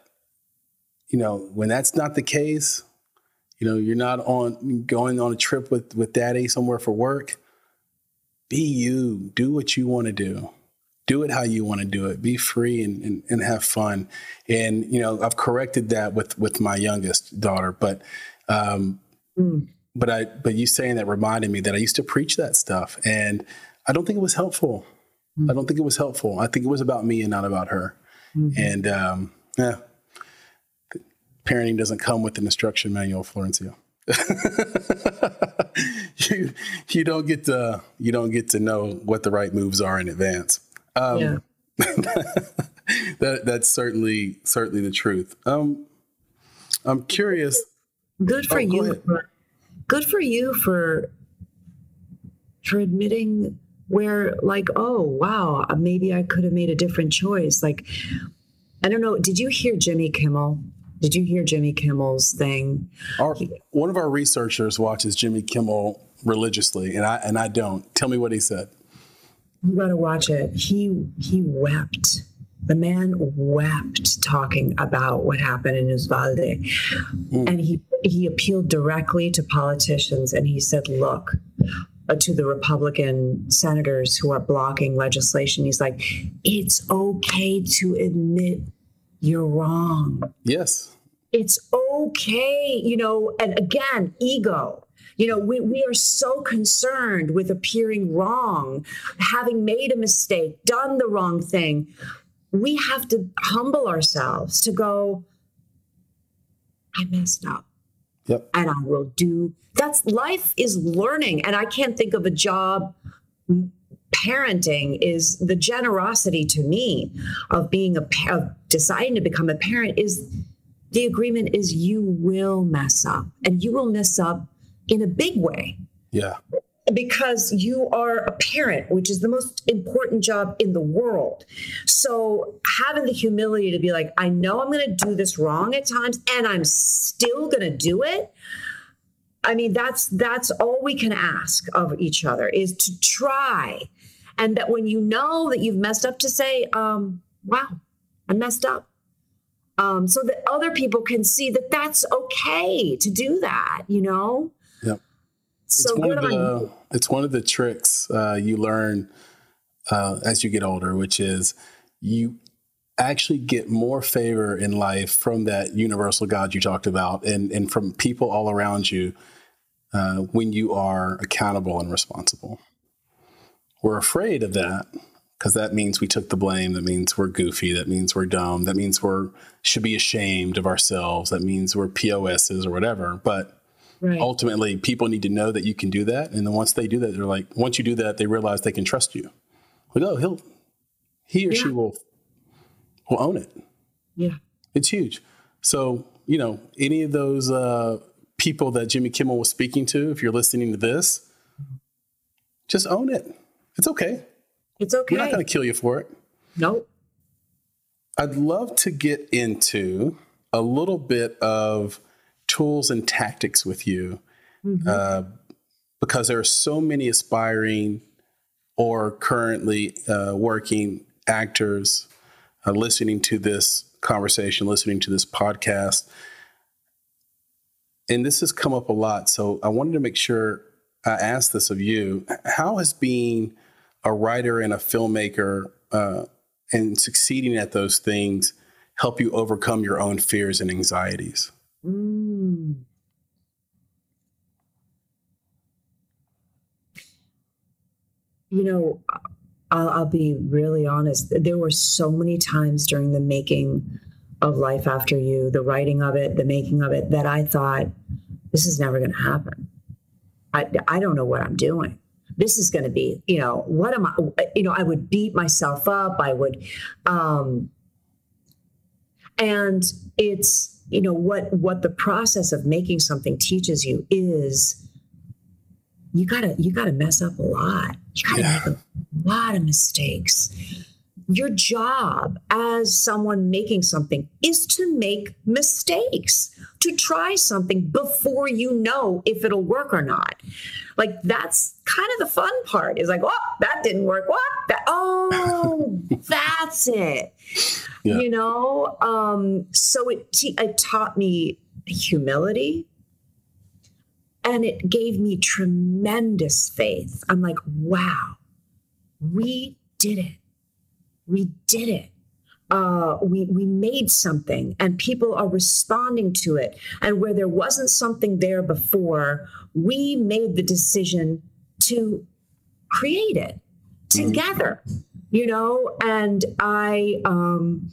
you know, when that's not the case, you know, you're not on going on a trip with with daddy somewhere for work. Be you. Do what you want to do. Do it how you want to do it. Be free and, and, and have fun. And you know, I've corrected that with with my youngest daughter, but um, Mm. but I but you saying that reminded me that I used to preach that stuff, and I don't think it was helpful. I don't think it was helpful. I think it was about me and not about her. And um, yeah, parenting doesn't come with an instruction manual, Florencio. [laughs] you you don't get to you don't get to know what the right moves are in advance. Um, yeah. [laughs] that that's certainly certainly the truth. Um, I'm curious. Good for Oh, you. For, good for you for for admitting where like oh wow uh, maybe I could have made a different choice. Like I don't know. Did you hear Jimmy Kimmel? Did you hear Jimmy Kimmel's thing? Our, one of our researchers watches Jimmy Kimmel religiously, and I and I don't. Tell me what he said. You got to watch it. He he wept. The man wept talking about what happened in Uvalde, mm. and he he appealed directly to politicians, and he said, "Look." To the Republican senators who are blocking legislation, he's like, it's okay to admit you're wrong. Yes, It's okay, you know, and again, ego. You know, we, we are so concerned with appearing wrong, having made a mistake, done the wrong thing. We have to humble ourselves to go, I messed up. Yep. And I will do that's life is learning. And I can't think of a job parenting is the generosity to me of being a of deciding to become a parent is the agreement is you will mess up and you will mess up in a big way. Yeah. Because you are a parent, which is the most important job in the world. So, having the humility to be like, I know I'm going to do this wrong at times, and I'm still going to do it. I mean, that's that's all we can ask of each other is to try, and that when you know that you've messed up, to say, um, "Wow, I messed up," um, so that other people can see that that's okay to do that. You know. Yep. So it's one of the. It's one of the tricks uh, you learn uh, as you get older, which is you actually get more favor in life from that universal God you talked about, and and from people all around you uh, when you are accountable and responsible. We're afraid of that because that means we took the blame. That means we're goofy. That means we're dumb. That means we're should be ashamed of ourselves. That means we're POSs or whatever. But Right. ultimately people need to know that you can do that and then once they do that they're like once you do that they realize they can trust you like oh he'll he or she will will own it Yeah. it's huge so you know any of those uh people that jimmy kimmel was speaking to if you're listening to this just own it it's okay It's okay. we're not going to kill you for it nope. I'd love to get into a little bit of tools and tactics with you uh, because there are so many aspiring or currently uh, working actors uh, listening to this conversation, listening to this podcast. And this has come up a lot. So I wanted to make sure I asked this of you. How has being a writer and a filmmaker uh, and succeeding at those things help you overcome your own fears and anxieties? Mm. You know, I'll, I'll be really honest. There were so many times during the making of Life After You, the writing of it, the making of it, that I thought, this is never going to happen. I, I don't know what I'm doing. This is going to be, you know, what am I, you know, I would beat myself up. I would, um, and it's, you know, what, what the process of making something teaches you is you gotta, you gotta mess up a lot. You gotta Yeah. make a lot of mistakes. Your job as someone making something is to make mistakes, to try something before you know if it'll work or not. Like that's kind of the fun part. Is like, oh, that didn't work. What? That oh, [laughs] that's it. Yeah. You know. Um, so it te- it taught me humility, and it gave me tremendous faith. I'm like, wow, we did it. We did it. Uh, we we made something, and people are responding to it. And where there wasn't something there before, we made the decision to create it together. You know, and I um,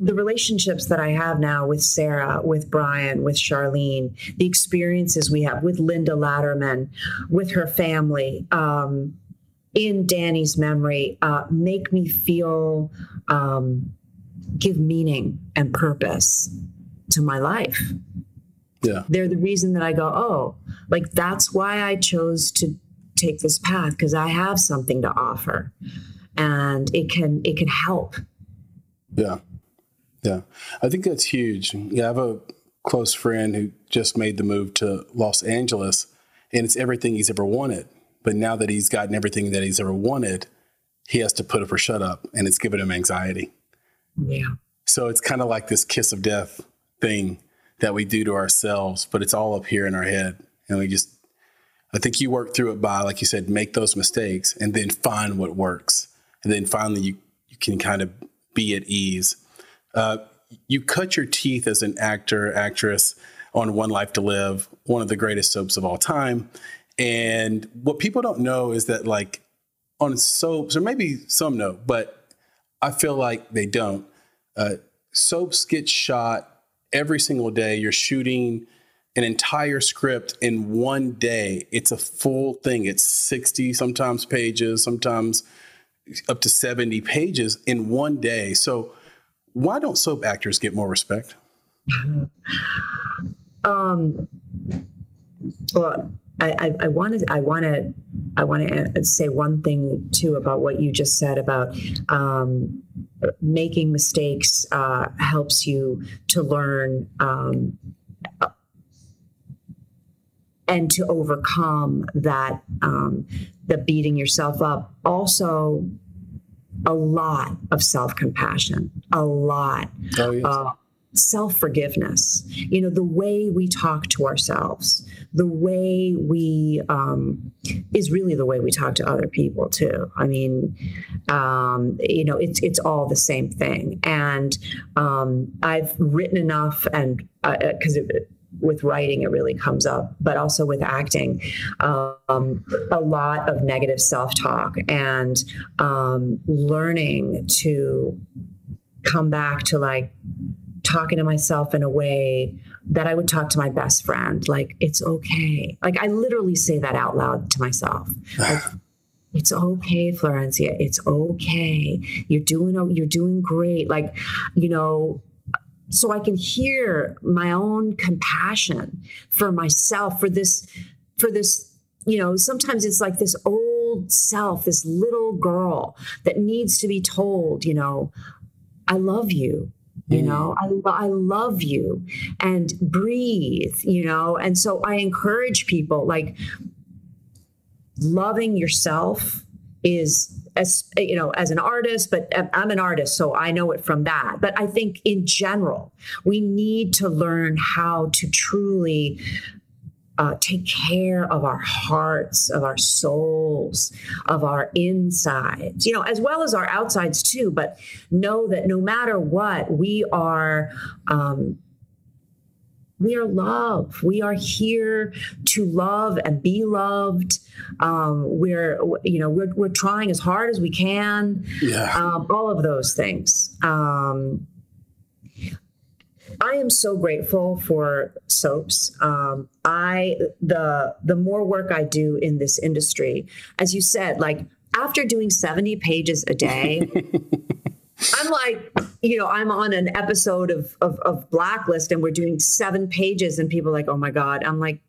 the relationships that I have now with Sarah, with Brian, with Charlene, the experiences we have with Linda Latterman, with her family, um, in Danny's memory, uh, make me feel, um, give meaning and purpose to my life. Yeah. They're the reason that I go, oh, like that's why I chose to take this path because I have something to offer, and it can it can help. Yeah. Yeah. I think that's huge. Yeah. I have a close friend who just made the move to Los Angeles and it's everything he's ever wanted. But now that he's gotten everything that he's ever wanted, he has to put up or shut up and it's given him anxiety. Yeah. So it's kind of like this kiss of death thing that we do to ourselves, but it's all up here in our head. And we just, I think you work through it by, like you said, make those mistakes and then find what works. And then finally you, you can kind of be at ease. Uh, you cut your teeth as an actor, actress on One Life to Live, one of the greatest soaps of all time. And what people don't know is that, like, on soaps, or maybe some know, but I feel like they don't. Uh, soaps get shot every single day. You're shooting an entire script in one day. It's a full thing. It's 60 sometimes pages, sometimes up to 70 pages in one day. So why don't soap actors get more respect? [laughs] um, well, I, I, want to I want to I want to say one thing too about what you just said about um, making mistakes uh, helps you to learn um, and to overcome that um, the beating yourself up. Also, a lot of self compassion, a lot. Oh, yes. uh, self forgiveness. You know, the way we talk to ourselves, the way we um, is really the way we talk to other people too. I mean, um, you know, it's it's all the same thing. And um, I've written enough, and because uh, with writing it really comes up but also with acting um, a lot of negative self-talk and um, learning to come back to like talking to myself in a way that I would talk to my best friend. Like, it's okay. Like, I literally say that out loud to myself. [sighs] Like, it's okay, Florencia. It's okay. You're doing you're doing great. Like, you know, so I can hear my own compassion for myself for this for this you know sometimes it's like this old self this little girl that needs to be told you know I love you you know mm. I, I love you and breathe you know and so i encourage people like loving yourself is as you know as an artist but i'm an artist so i know it from that but i think in general we need to learn how to truly uh, take care of our hearts, of our souls, of our insides, you know, as well as our outsides too. But know that no matter what, we are. Um, we are love. We are here to love and be loved. Um, we're, you know, we're, we're trying as hard as we can. Yeah. Um, all of those things. Um, I am so grateful for soaps. Um, I the the more work I do in this industry, as you said, like after doing seventy pages a day. [laughs] I'm like, you know, I'm on an episode of, of, of Blacklist and we're doing seven pages, and people are like, oh my God. I'm like,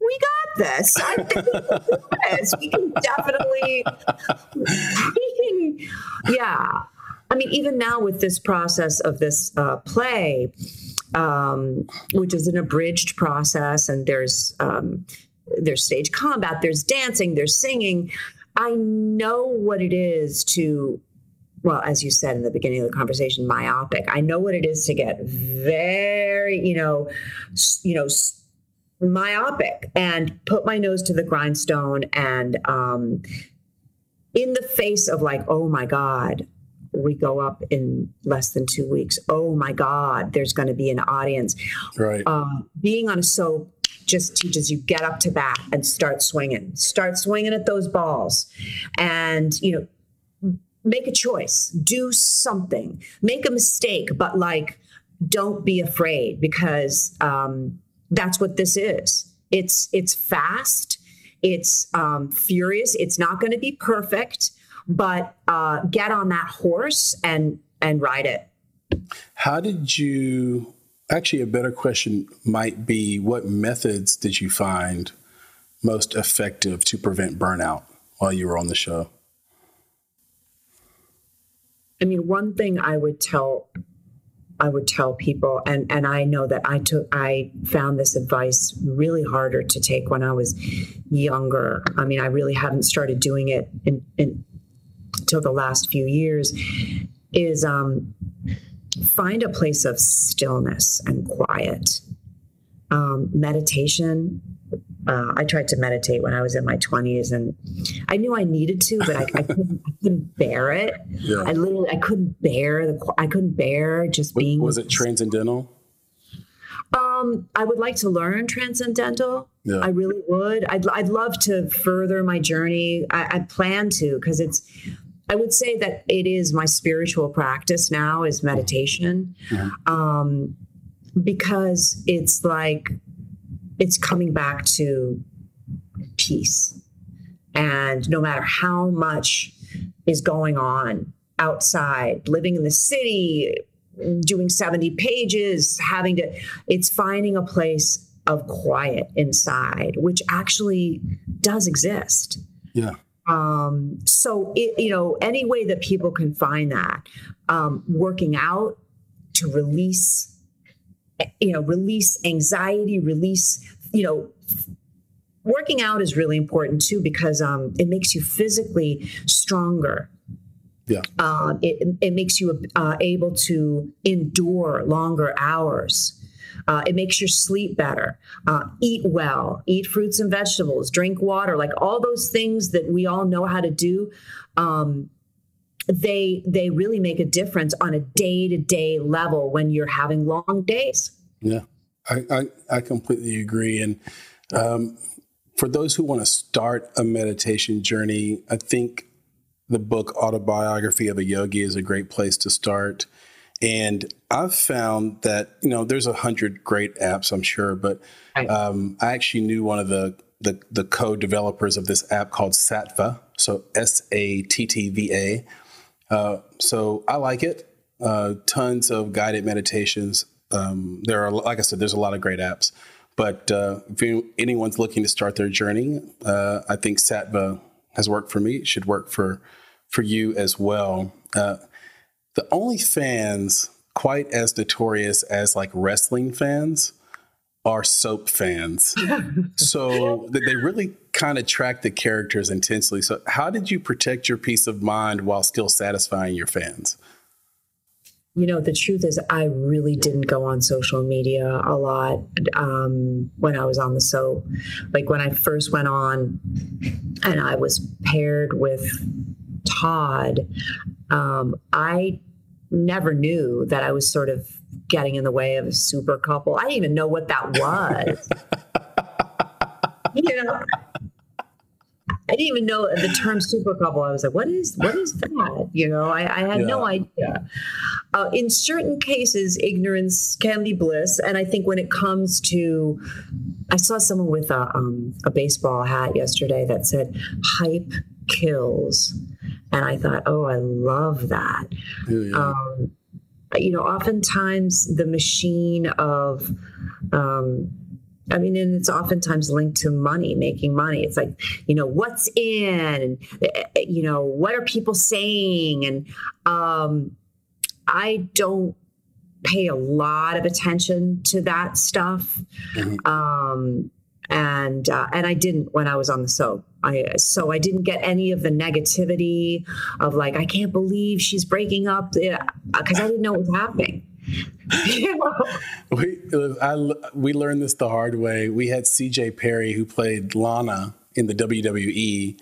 we got this. I think we can do this. We can definitely, yeah. I mean, even now with this process of this uh, play, um, which is an abridged process, and there's um, there's stage combat, there's dancing, there's singing. I know what it is to well, as you said in the beginning of the conversation, myopic. I know what it is to get very, you know, you know, myopic and put my nose to the grindstone and um, in the face of like, oh my God, we go up in less than two weeks. Oh my God, there's going to be an audience. Right. Uh, being on a soap just teaches you get up to bat and start swinging, start swinging at those balls, and you know, make a choice, do something, make a mistake, but like, don't be afraid because um, that's what this is. It's it's fast. It's um, furious. It's not going to be perfect but uh, get on that horse and and ride it. How did you? Actually, a better question might be: What methods did you find most effective to prevent burnout while you were on the show? I mean, one thing I would tell I would tell people, and and I know that I took I found this advice really harder to take when I was younger. I mean, I really haven't started doing it in, in till the last few years is um, find a place of stillness and quiet. Um, meditation uh, I tried to meditate when I was in my 20s, and I knew I needed to, but I, I, couldn't, I couldn't, bear it. Yeah. I literally I couldn't bear the I couldn't bear just being. Was it transcendental? Um, I would like to learn transcendental. Yeah. I really would. I'd I'd love to further my journey. I, I plan to because it's. I would say that it is my spiritual practice now is meditation, mm-hmm. um, because it's like it's coming back to peace. And no matter how much is going on outside, living in the city, doing 70 pages, having to, it's finding a place of quiet inside, which actually does exist. Yeah. Um, so it, you know, any way that people can find that, um, working out to release you know, release anxiety, release, you know, working out is really important too because um, it makes you physically stronger. Yeah. Uh, it, it makes you uh, able to endure longer hours. Uh, it makes your sleep better. Uh, eat well, eat fruits and vegetables, drink water, like all those things that we all know how to do. Um, they they really make a difference on a day to day level when you're having long days. Yeah, I I, I completely agree. And um, for those who want to start a meditation journey, I think the book Autobiography of a Yogi is a great place to start. And I've found that you know there's a hundred great apps, I'm sure, but um, I actually knew one of the the, the co-developers of this app called Sattva, so S A T T V A, uh, so I like it. Uh, tons of guided meditations. Um, there are, like I said, there's a lot of great apps. But uh, if you, anyone's looking to start their journey, uh, I think Sattva has worked for me. It should work for for you as well. Uh, the only fans quite as notorious as like wrestling fans are soap fans. [laughs] so they really kind of track the characters intensely. So, how did you protect your peace of mind while still satisfying your fans? You know, the truth is, I really didn't go on social media a lot um, when I was on the soap. Like when I first went on and I was paired with Todd, um, I never knew that I was sort of getting in the way of a super couple. I didn't even know what that was. you know, I didn't even know the term super couple. I was like, what is what is that? You know, I, I had yeah. no idea. Uh, in certain cases, ignorance can be bliss, and I think when it comes to, I saw someone with a um, a baseball hat yesterday that said "hype kills," and I thought, oh, I love that. Yeah. Um, you know, oftentimes the machine of, um, I mean, and it's oftentimes linked to money, making money. It's like, you know, what's in, and eh, eh, you know, what are people saying, and um, I don't pay a lot of attention to that stuff. Mm-hmm. Um, and uh, and I didn't when I was on the soap. I so I didn't get any of the negativity of like I can't believe she's breaking up because I didn't know what was happening. [laughs] we I, we learned this the hard way. We had C.J. Perry who played Lana in the WWE.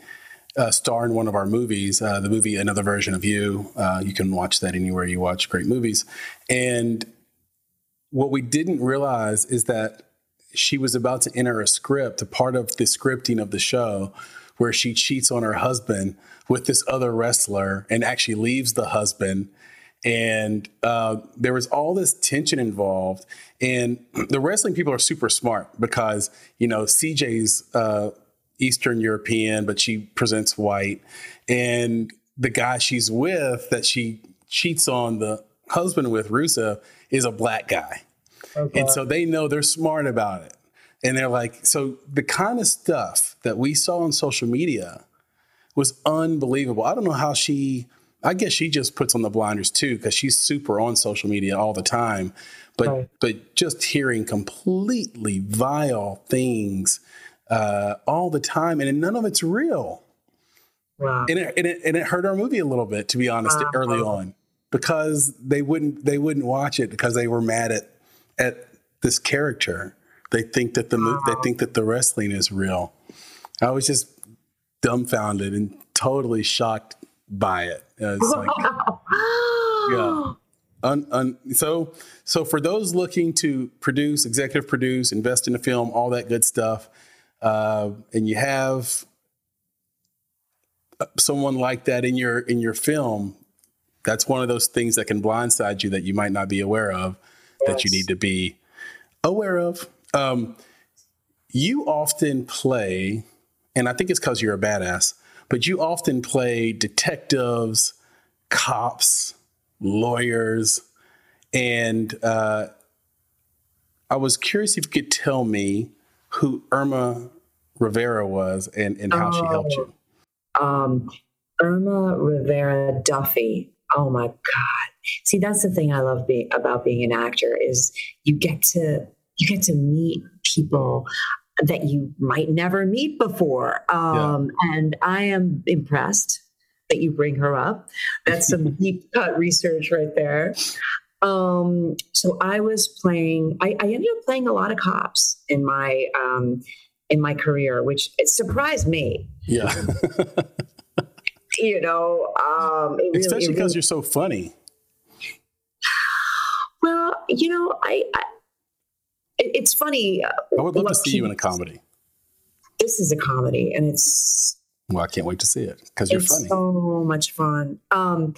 Uh, star in one of our movies, uh, the movie Another Version of You. Uh, you can watch that anywhere you watch great movies. And what we didn't realize is that she was about to enter a script, a part of the scripting of the show, where she cheats on her husband with this other wrestler and actually leaves the husband. And uh, there was all this tension involved. And [clears throat] the wrestling people are super smart because, you know, CJ's uh, Eastern European, but she presents white. And the guy she's with that she cheats on the husband with, Rusev, is a black guy. Okay. And so they know they're smart about it. And they're like, so the kind of stuff that we saw on social media was unbelievable. I don't know how she, I guess she just puts on the blinders too, because she's super on social media all the time. But right. but just hearing completely vile things uh, all the time, and none of it's real. Wow. And it, and it, and it hurt our movie a little bit, to be honest, early on, because they wouldn't they wouldn't watch it because they were mad at at this character They think that the wow. they think that the wrestling is real. I was just dumbfounded and totally shocked by it. It's like, yeah. [gasps] Un, un, so, so for those looking to produce, executive produce, invest in a film, all that good stuff, uh, and you have someone like that in your in your film, that's one of those things that can blindside you that you might not be aware of, yes. that you need to be aware of. Um, you often play, and I think it's because you're a badass, but you often play detectives, cops, lawyers, and uh, I was curious if you could tell me who Irma Rivera was and, and how oh, she helped you. Oh, um, Irma Rivera Duffy. Oh my God. See, that's the thing I love being about being an actor is you get to you get to meet people that you might never meet before. Um, yeah. And I am impressed that you bring her up. That's some [laughs] deep cut research right there. Um, so I was playing. I, I, ended up playing a lot of cops in my um, in my career, which it surprised me. Yeah. [laughs] you know, um, really, especially because really, you're so funny. Well, you know, I, I it's funny. Uh, I would love to see you in a comedy. This is a comedy, and it's. Well, I can't wait to see it because you're funny. So much fun. Um,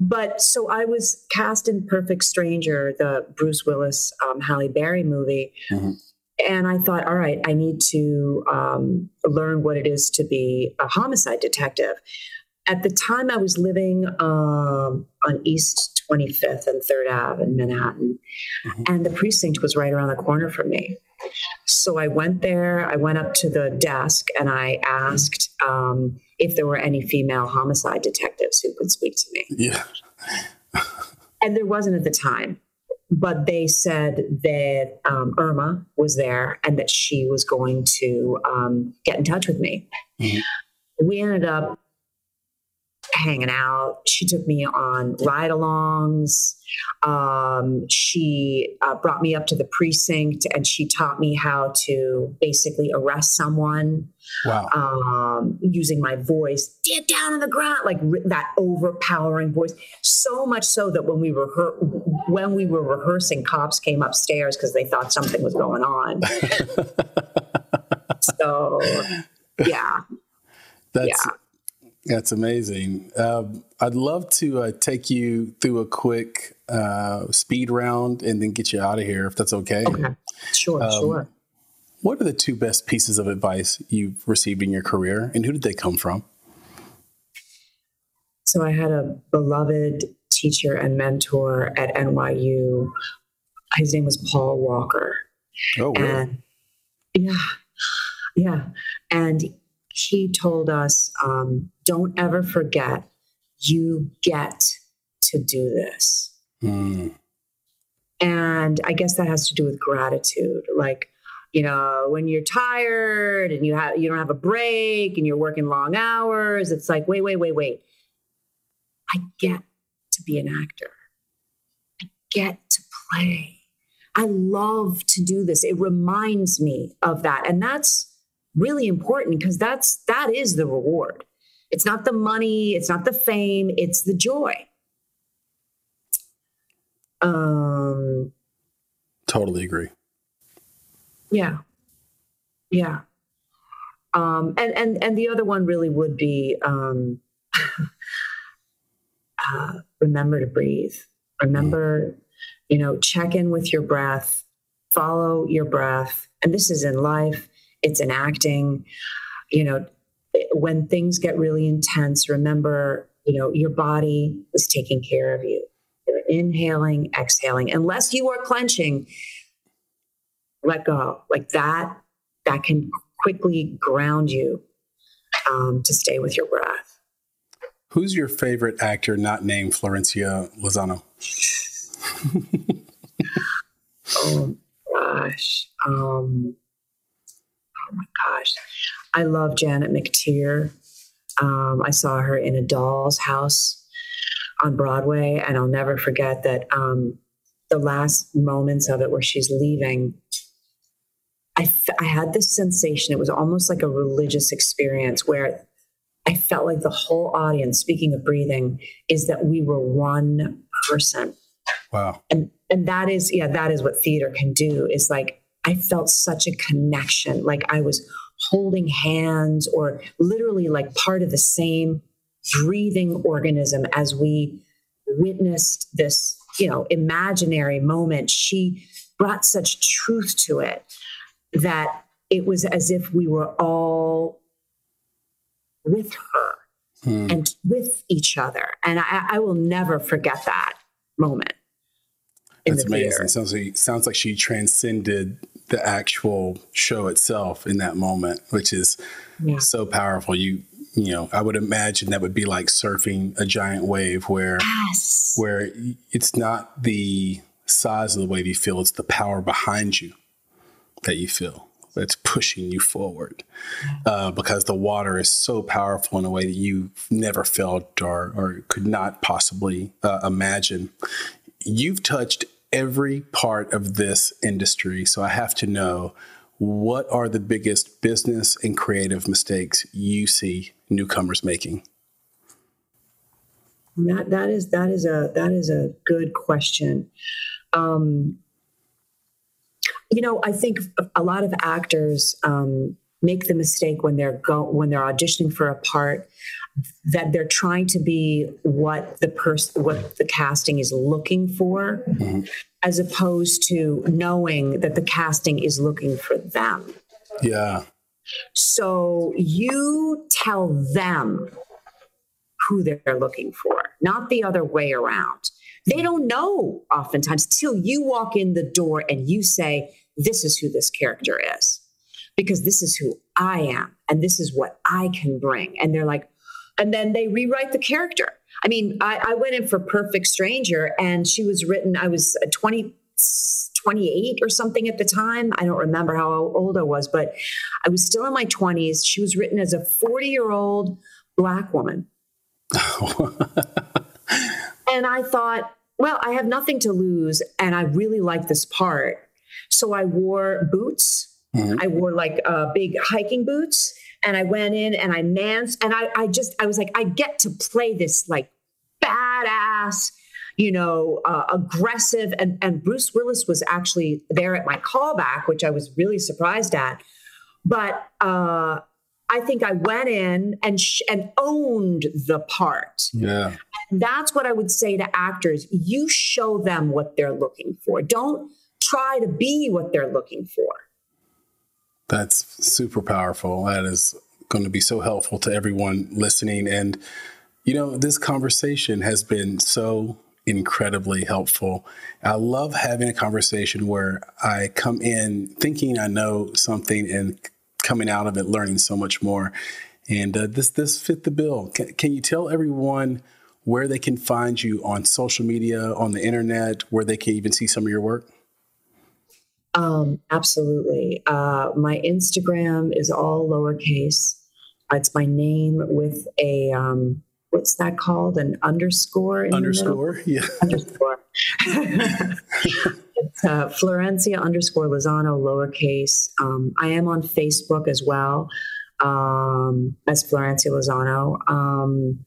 but so I was cast in Perfect Stranger, the Bruce Willis, um, Halle Berry movie. Mm-hmm. And I thought, all right, I need to um, learn what it is to be a homicide detective. At the time, I was living um, on East 25th and 3rd Ave in Manhattan, mm-hmm. and the precinct was right around the corner from me. So I went there, I went up to the desk, and I asked um, if there were any female homicide detectives who could speak to me. Yeah. and there wasn't at the time but they said that um, Irma was there and that she was going to um, get in touch with me. Mm-hmm. We ended up hanging out. She took me on ride alongs. Um, she uh, brought me up to the precinct and she taught me how to basically arrest someone. Wow. Um, using my voice, get down on the ground, like that overpowering voice. So much so that when we were when we were rehearsing, cops came upstairs because they thought something was going on. [laughs] so, yeah. That's yeah. That's amazing. Uh, I'd love to uh, take you through a quick uh, speed round and then get you out of here if that's okay. Okay. Sure, um, sure. What are the two best pieces of advice you've received in your career and who did they come from? So I had a beloved teacher and mentor at NYU. His name was Paul Walker. Oh? And yeah. Yeah. And he told us um, don't ever forget you get to do this. Mm. And I guess that has to do with gratitude. Like, you know, when you're tired and you have you don't have a break and you're working long hours, it's like, wait, wait, wait, wait. I get to be an actor. I get to play. I love to do this. It reminds me of that. And that's really important because that's that is the reward. It's not the money, it's not the fame, it's the joy. Um totally agree. Yeah. Yeah. Um and and and the other one really would be um [laughs] uh, remember to breathe. Remember, you know, check in with your breath, follow your breath. And this is in life, it's in acting. You know, when things get really intense, remember, you know, your body is taking care of you. You're inhaling, exhaling. Unless you are clenching, let go. Like that, that can quickly ground you um, to stay with your breath. Who's your favorite actor not named Florencia Lozano? [laughs] oh gosh. Um, my gosh. I love Janet McTeer. Um, I saw her in a doll's house on Broadway, and I'll never forget that um, the last moments of it where she's leaving, I, f- I had this sensation. It was almost like a religious experience where I felt like the whole audience, speaking of breathing, is that we were one person. Wow. And and that is, yeah, that is what theater can do. Is like I felt such a connection, like I was holding hands or literally like part of the same breathing organism as we witnessed this, you know, imaginary moment. She brought such truth to it that it was as if we were all with her hmm. and with each other. And I, I, will never forget that moment. That's amazing. Sounds like, sounds like she transcended the actual show itself in that moment, which is yeah. so powerful. You you know, I would imagine that would be like surfing a giant wave where yes. where it's not the size of the wave you feel, it's the power behind you that you feel that's pushing you forward uh, because the water is so powerful in a way that you never felt or, or could not possibly uh, imagine. You've touched every part of this industry, so I have to know what are the biggest business and creative mistakes you see newcomers making? That that is that is a that is a good question. Um, you know, I think a lot of actors um, make the mistake when they're go when they're auditioning for a part that they're trying to be what the person what the casting is looking for mm-hmm. as opposed to knowing that the casting is looking for them yeah so you tell them who they're looking for not the other way around they don't know oftentimes till you walk in the door and you say this is who this character is because this is who I am and this is what I can bring. And they're like, and then they rewrite the character. I mean, I, I went in for Perfect Stranger and she was written, I was 20, 28 or something at the time. I don't remember how old I was, but I was still in my 20s. She was written as a 40 year old Black woman. [laughs] and I thought, well, I have nothing to lose and I really like this part. So I wore boots. Mm-hmm. I wore like uh, big hiking boots and I went in and I mans and I, I just, I was like, I get to play this like badass, you know, uh, aggressive. And, and Bruce Willis was actually there at my callback, which I was really surprised at. But uh, I think I went in and sh- and owned the part. Yeah. And that's what I would say to actors. You show them what they're looking for. Don't try to be what they're looking for. That's super powerful. That is going to be so helpful to everyone listening. And, you know, this conversation has been so incredibly helpful. I love having a conversation where I come in thinking I know something and coming out of it learning so much more. And uh, this this fit the bill. Can, can you tell everyone where they can find you on social media, on the internet, where they can even see some of your work? Um, absolutely. Uh, my Instagram is all lowercase. It's my name with a um, what's that called? An underscore. underscore. Yeah. Underscore. [laughs] it's uh, Florencia underscore Lozano lowercase. Um, I am on Facebook as well um, as Florencia Lozano. Um,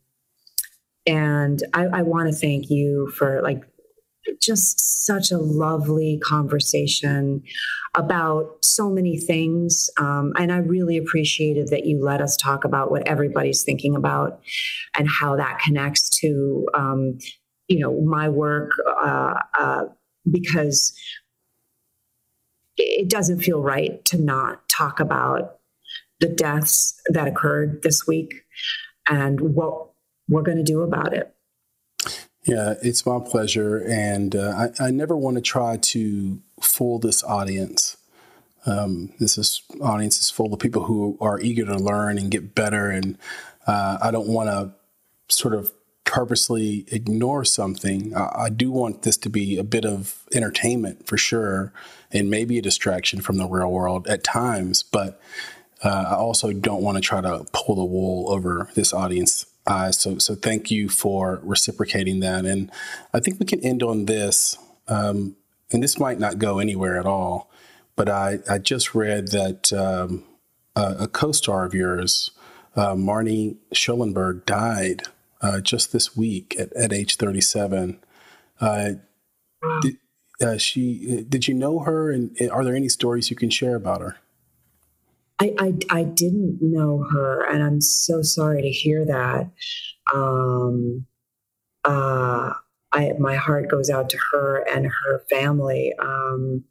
and I, I want to thank you for like just such a lovely conversation about so many things. Um, and I really appreciated that you let us talk about what everybody's thinking about and how that connects to, um, you know, my work, uh, uh, because it doesn't feel right to not talk about the deaths that occurred this week and what we're going to do about it. Yeah, it's my pleasure. And uh, I, I, never want to try to fool this audience. Um, this is audience is full of people who are eager to learn and get better. And uh, I don't want to sort of purposely ignore something. I, I, do want this to be a bit of entertainment for sure, and maybe a distraction from the real world at times. But uh, I also don't want to try to pull the wool over this audience uh, so, so thank you for reciprocating that. And I think we can end on this. Um, and this might not go anywhere at all, but I, I just read that um, a, a co star of yours, uh, Marnie Schulenburg, died uh, just this week at, at age 37. Uh, did, uh, she did you know her and are there any stories you can share about her I, I, I didn't know her and i'm so sorry to hear that. Um uh I, my heart goes out to her and her family. Um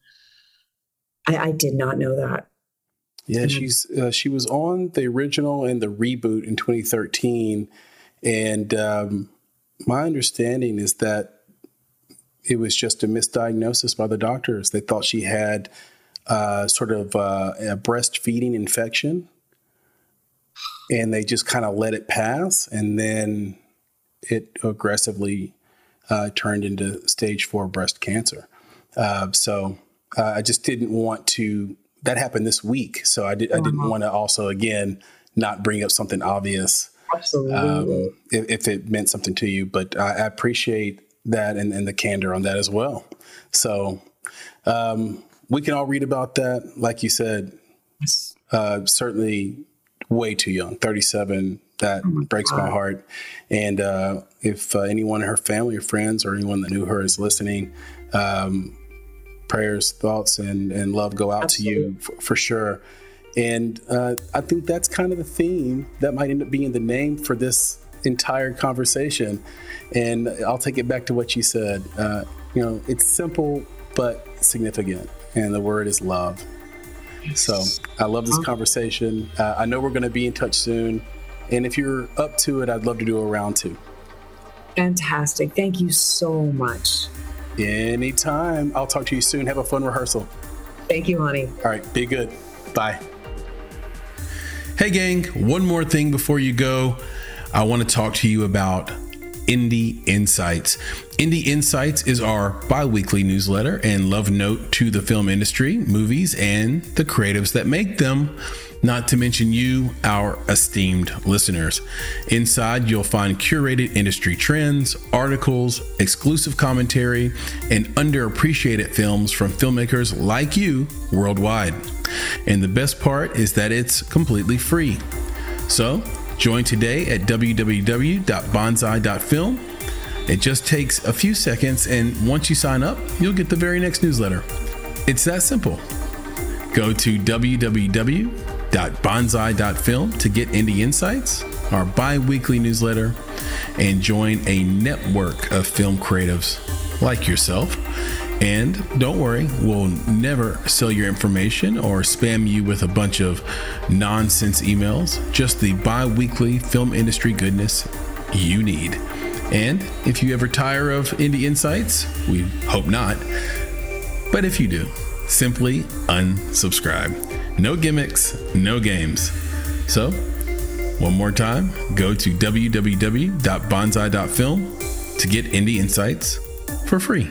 i, I did not know that. Yeah she's uh, she was on the original and the reboot in 2013 and um, my understanding is that it was just a misdiagnosis by the doctors. They thought she had uh, sort of uh, a breastfeeding infection, and they just kind of let it pass, and then it aggressively uh, turned into stage four breast cancer. Uh, so uh, I just didn't want to. That happened this week, so I, did, I didn't uh-huh. want to also again not bring up something obvious. Absolutely. Um, if, if, it meant something to you, but I, I appreciate that and, and the candor on that as well. So um, we can all read about that. Like you said, uh, certainly way too young, 37. That oh breaks God. my heart. And uh, if uh, anyone in her family or friends or anyone that knew her is listening, um, prayers, thoughts, and, and love go out Absolutely. to you for, for sure. And uh, I think that's kind of the theme that might end up being the name for this entire conversation. And I'll take it back to what you said. Uh, you know, it's simple but significant, and the word is love. So I love this conversation. Uh, I know we're going to be in touch soon. And if you're up to it, I'd love to do a round two. Fantastic. Thank you so much. Anytime. I'll talk to you soon. Have a fun rehearsal. Thank you, honey. All right. Be good. Bye. Hey, gang. One more thing before you go. I want to talk to you about Indie Insights. Indie Insights is our bi weekly newsletter and love note to the film industry, movies, and the creatives that make them not to mention you, our esteemed listeners. Inside, you'll find curated industry trends, articles, exclusive commentary, and underappreciated films from filmmakers like you worldwide. And the best part is that it's completely free. So, Join today at www.bonsai.film. It just takes a few seconds, and once you sign up, you'll get the very next newsletter. It's that simple. Go to www.bonsai.film to get Indie Insights, our bi weekly newsletter, and join a network of film creatives like yourself and don't worry, we'll never sell your information or spam you with a bunch of nonsense emails, just the bi weekly film industry goodness you need. And if you ever tire of Indie Insights, we hope not. But if you do, simply unsubscribe. No gimmicks, no games. So, one more time, go to www.bonsai.film to get Indie Insights for free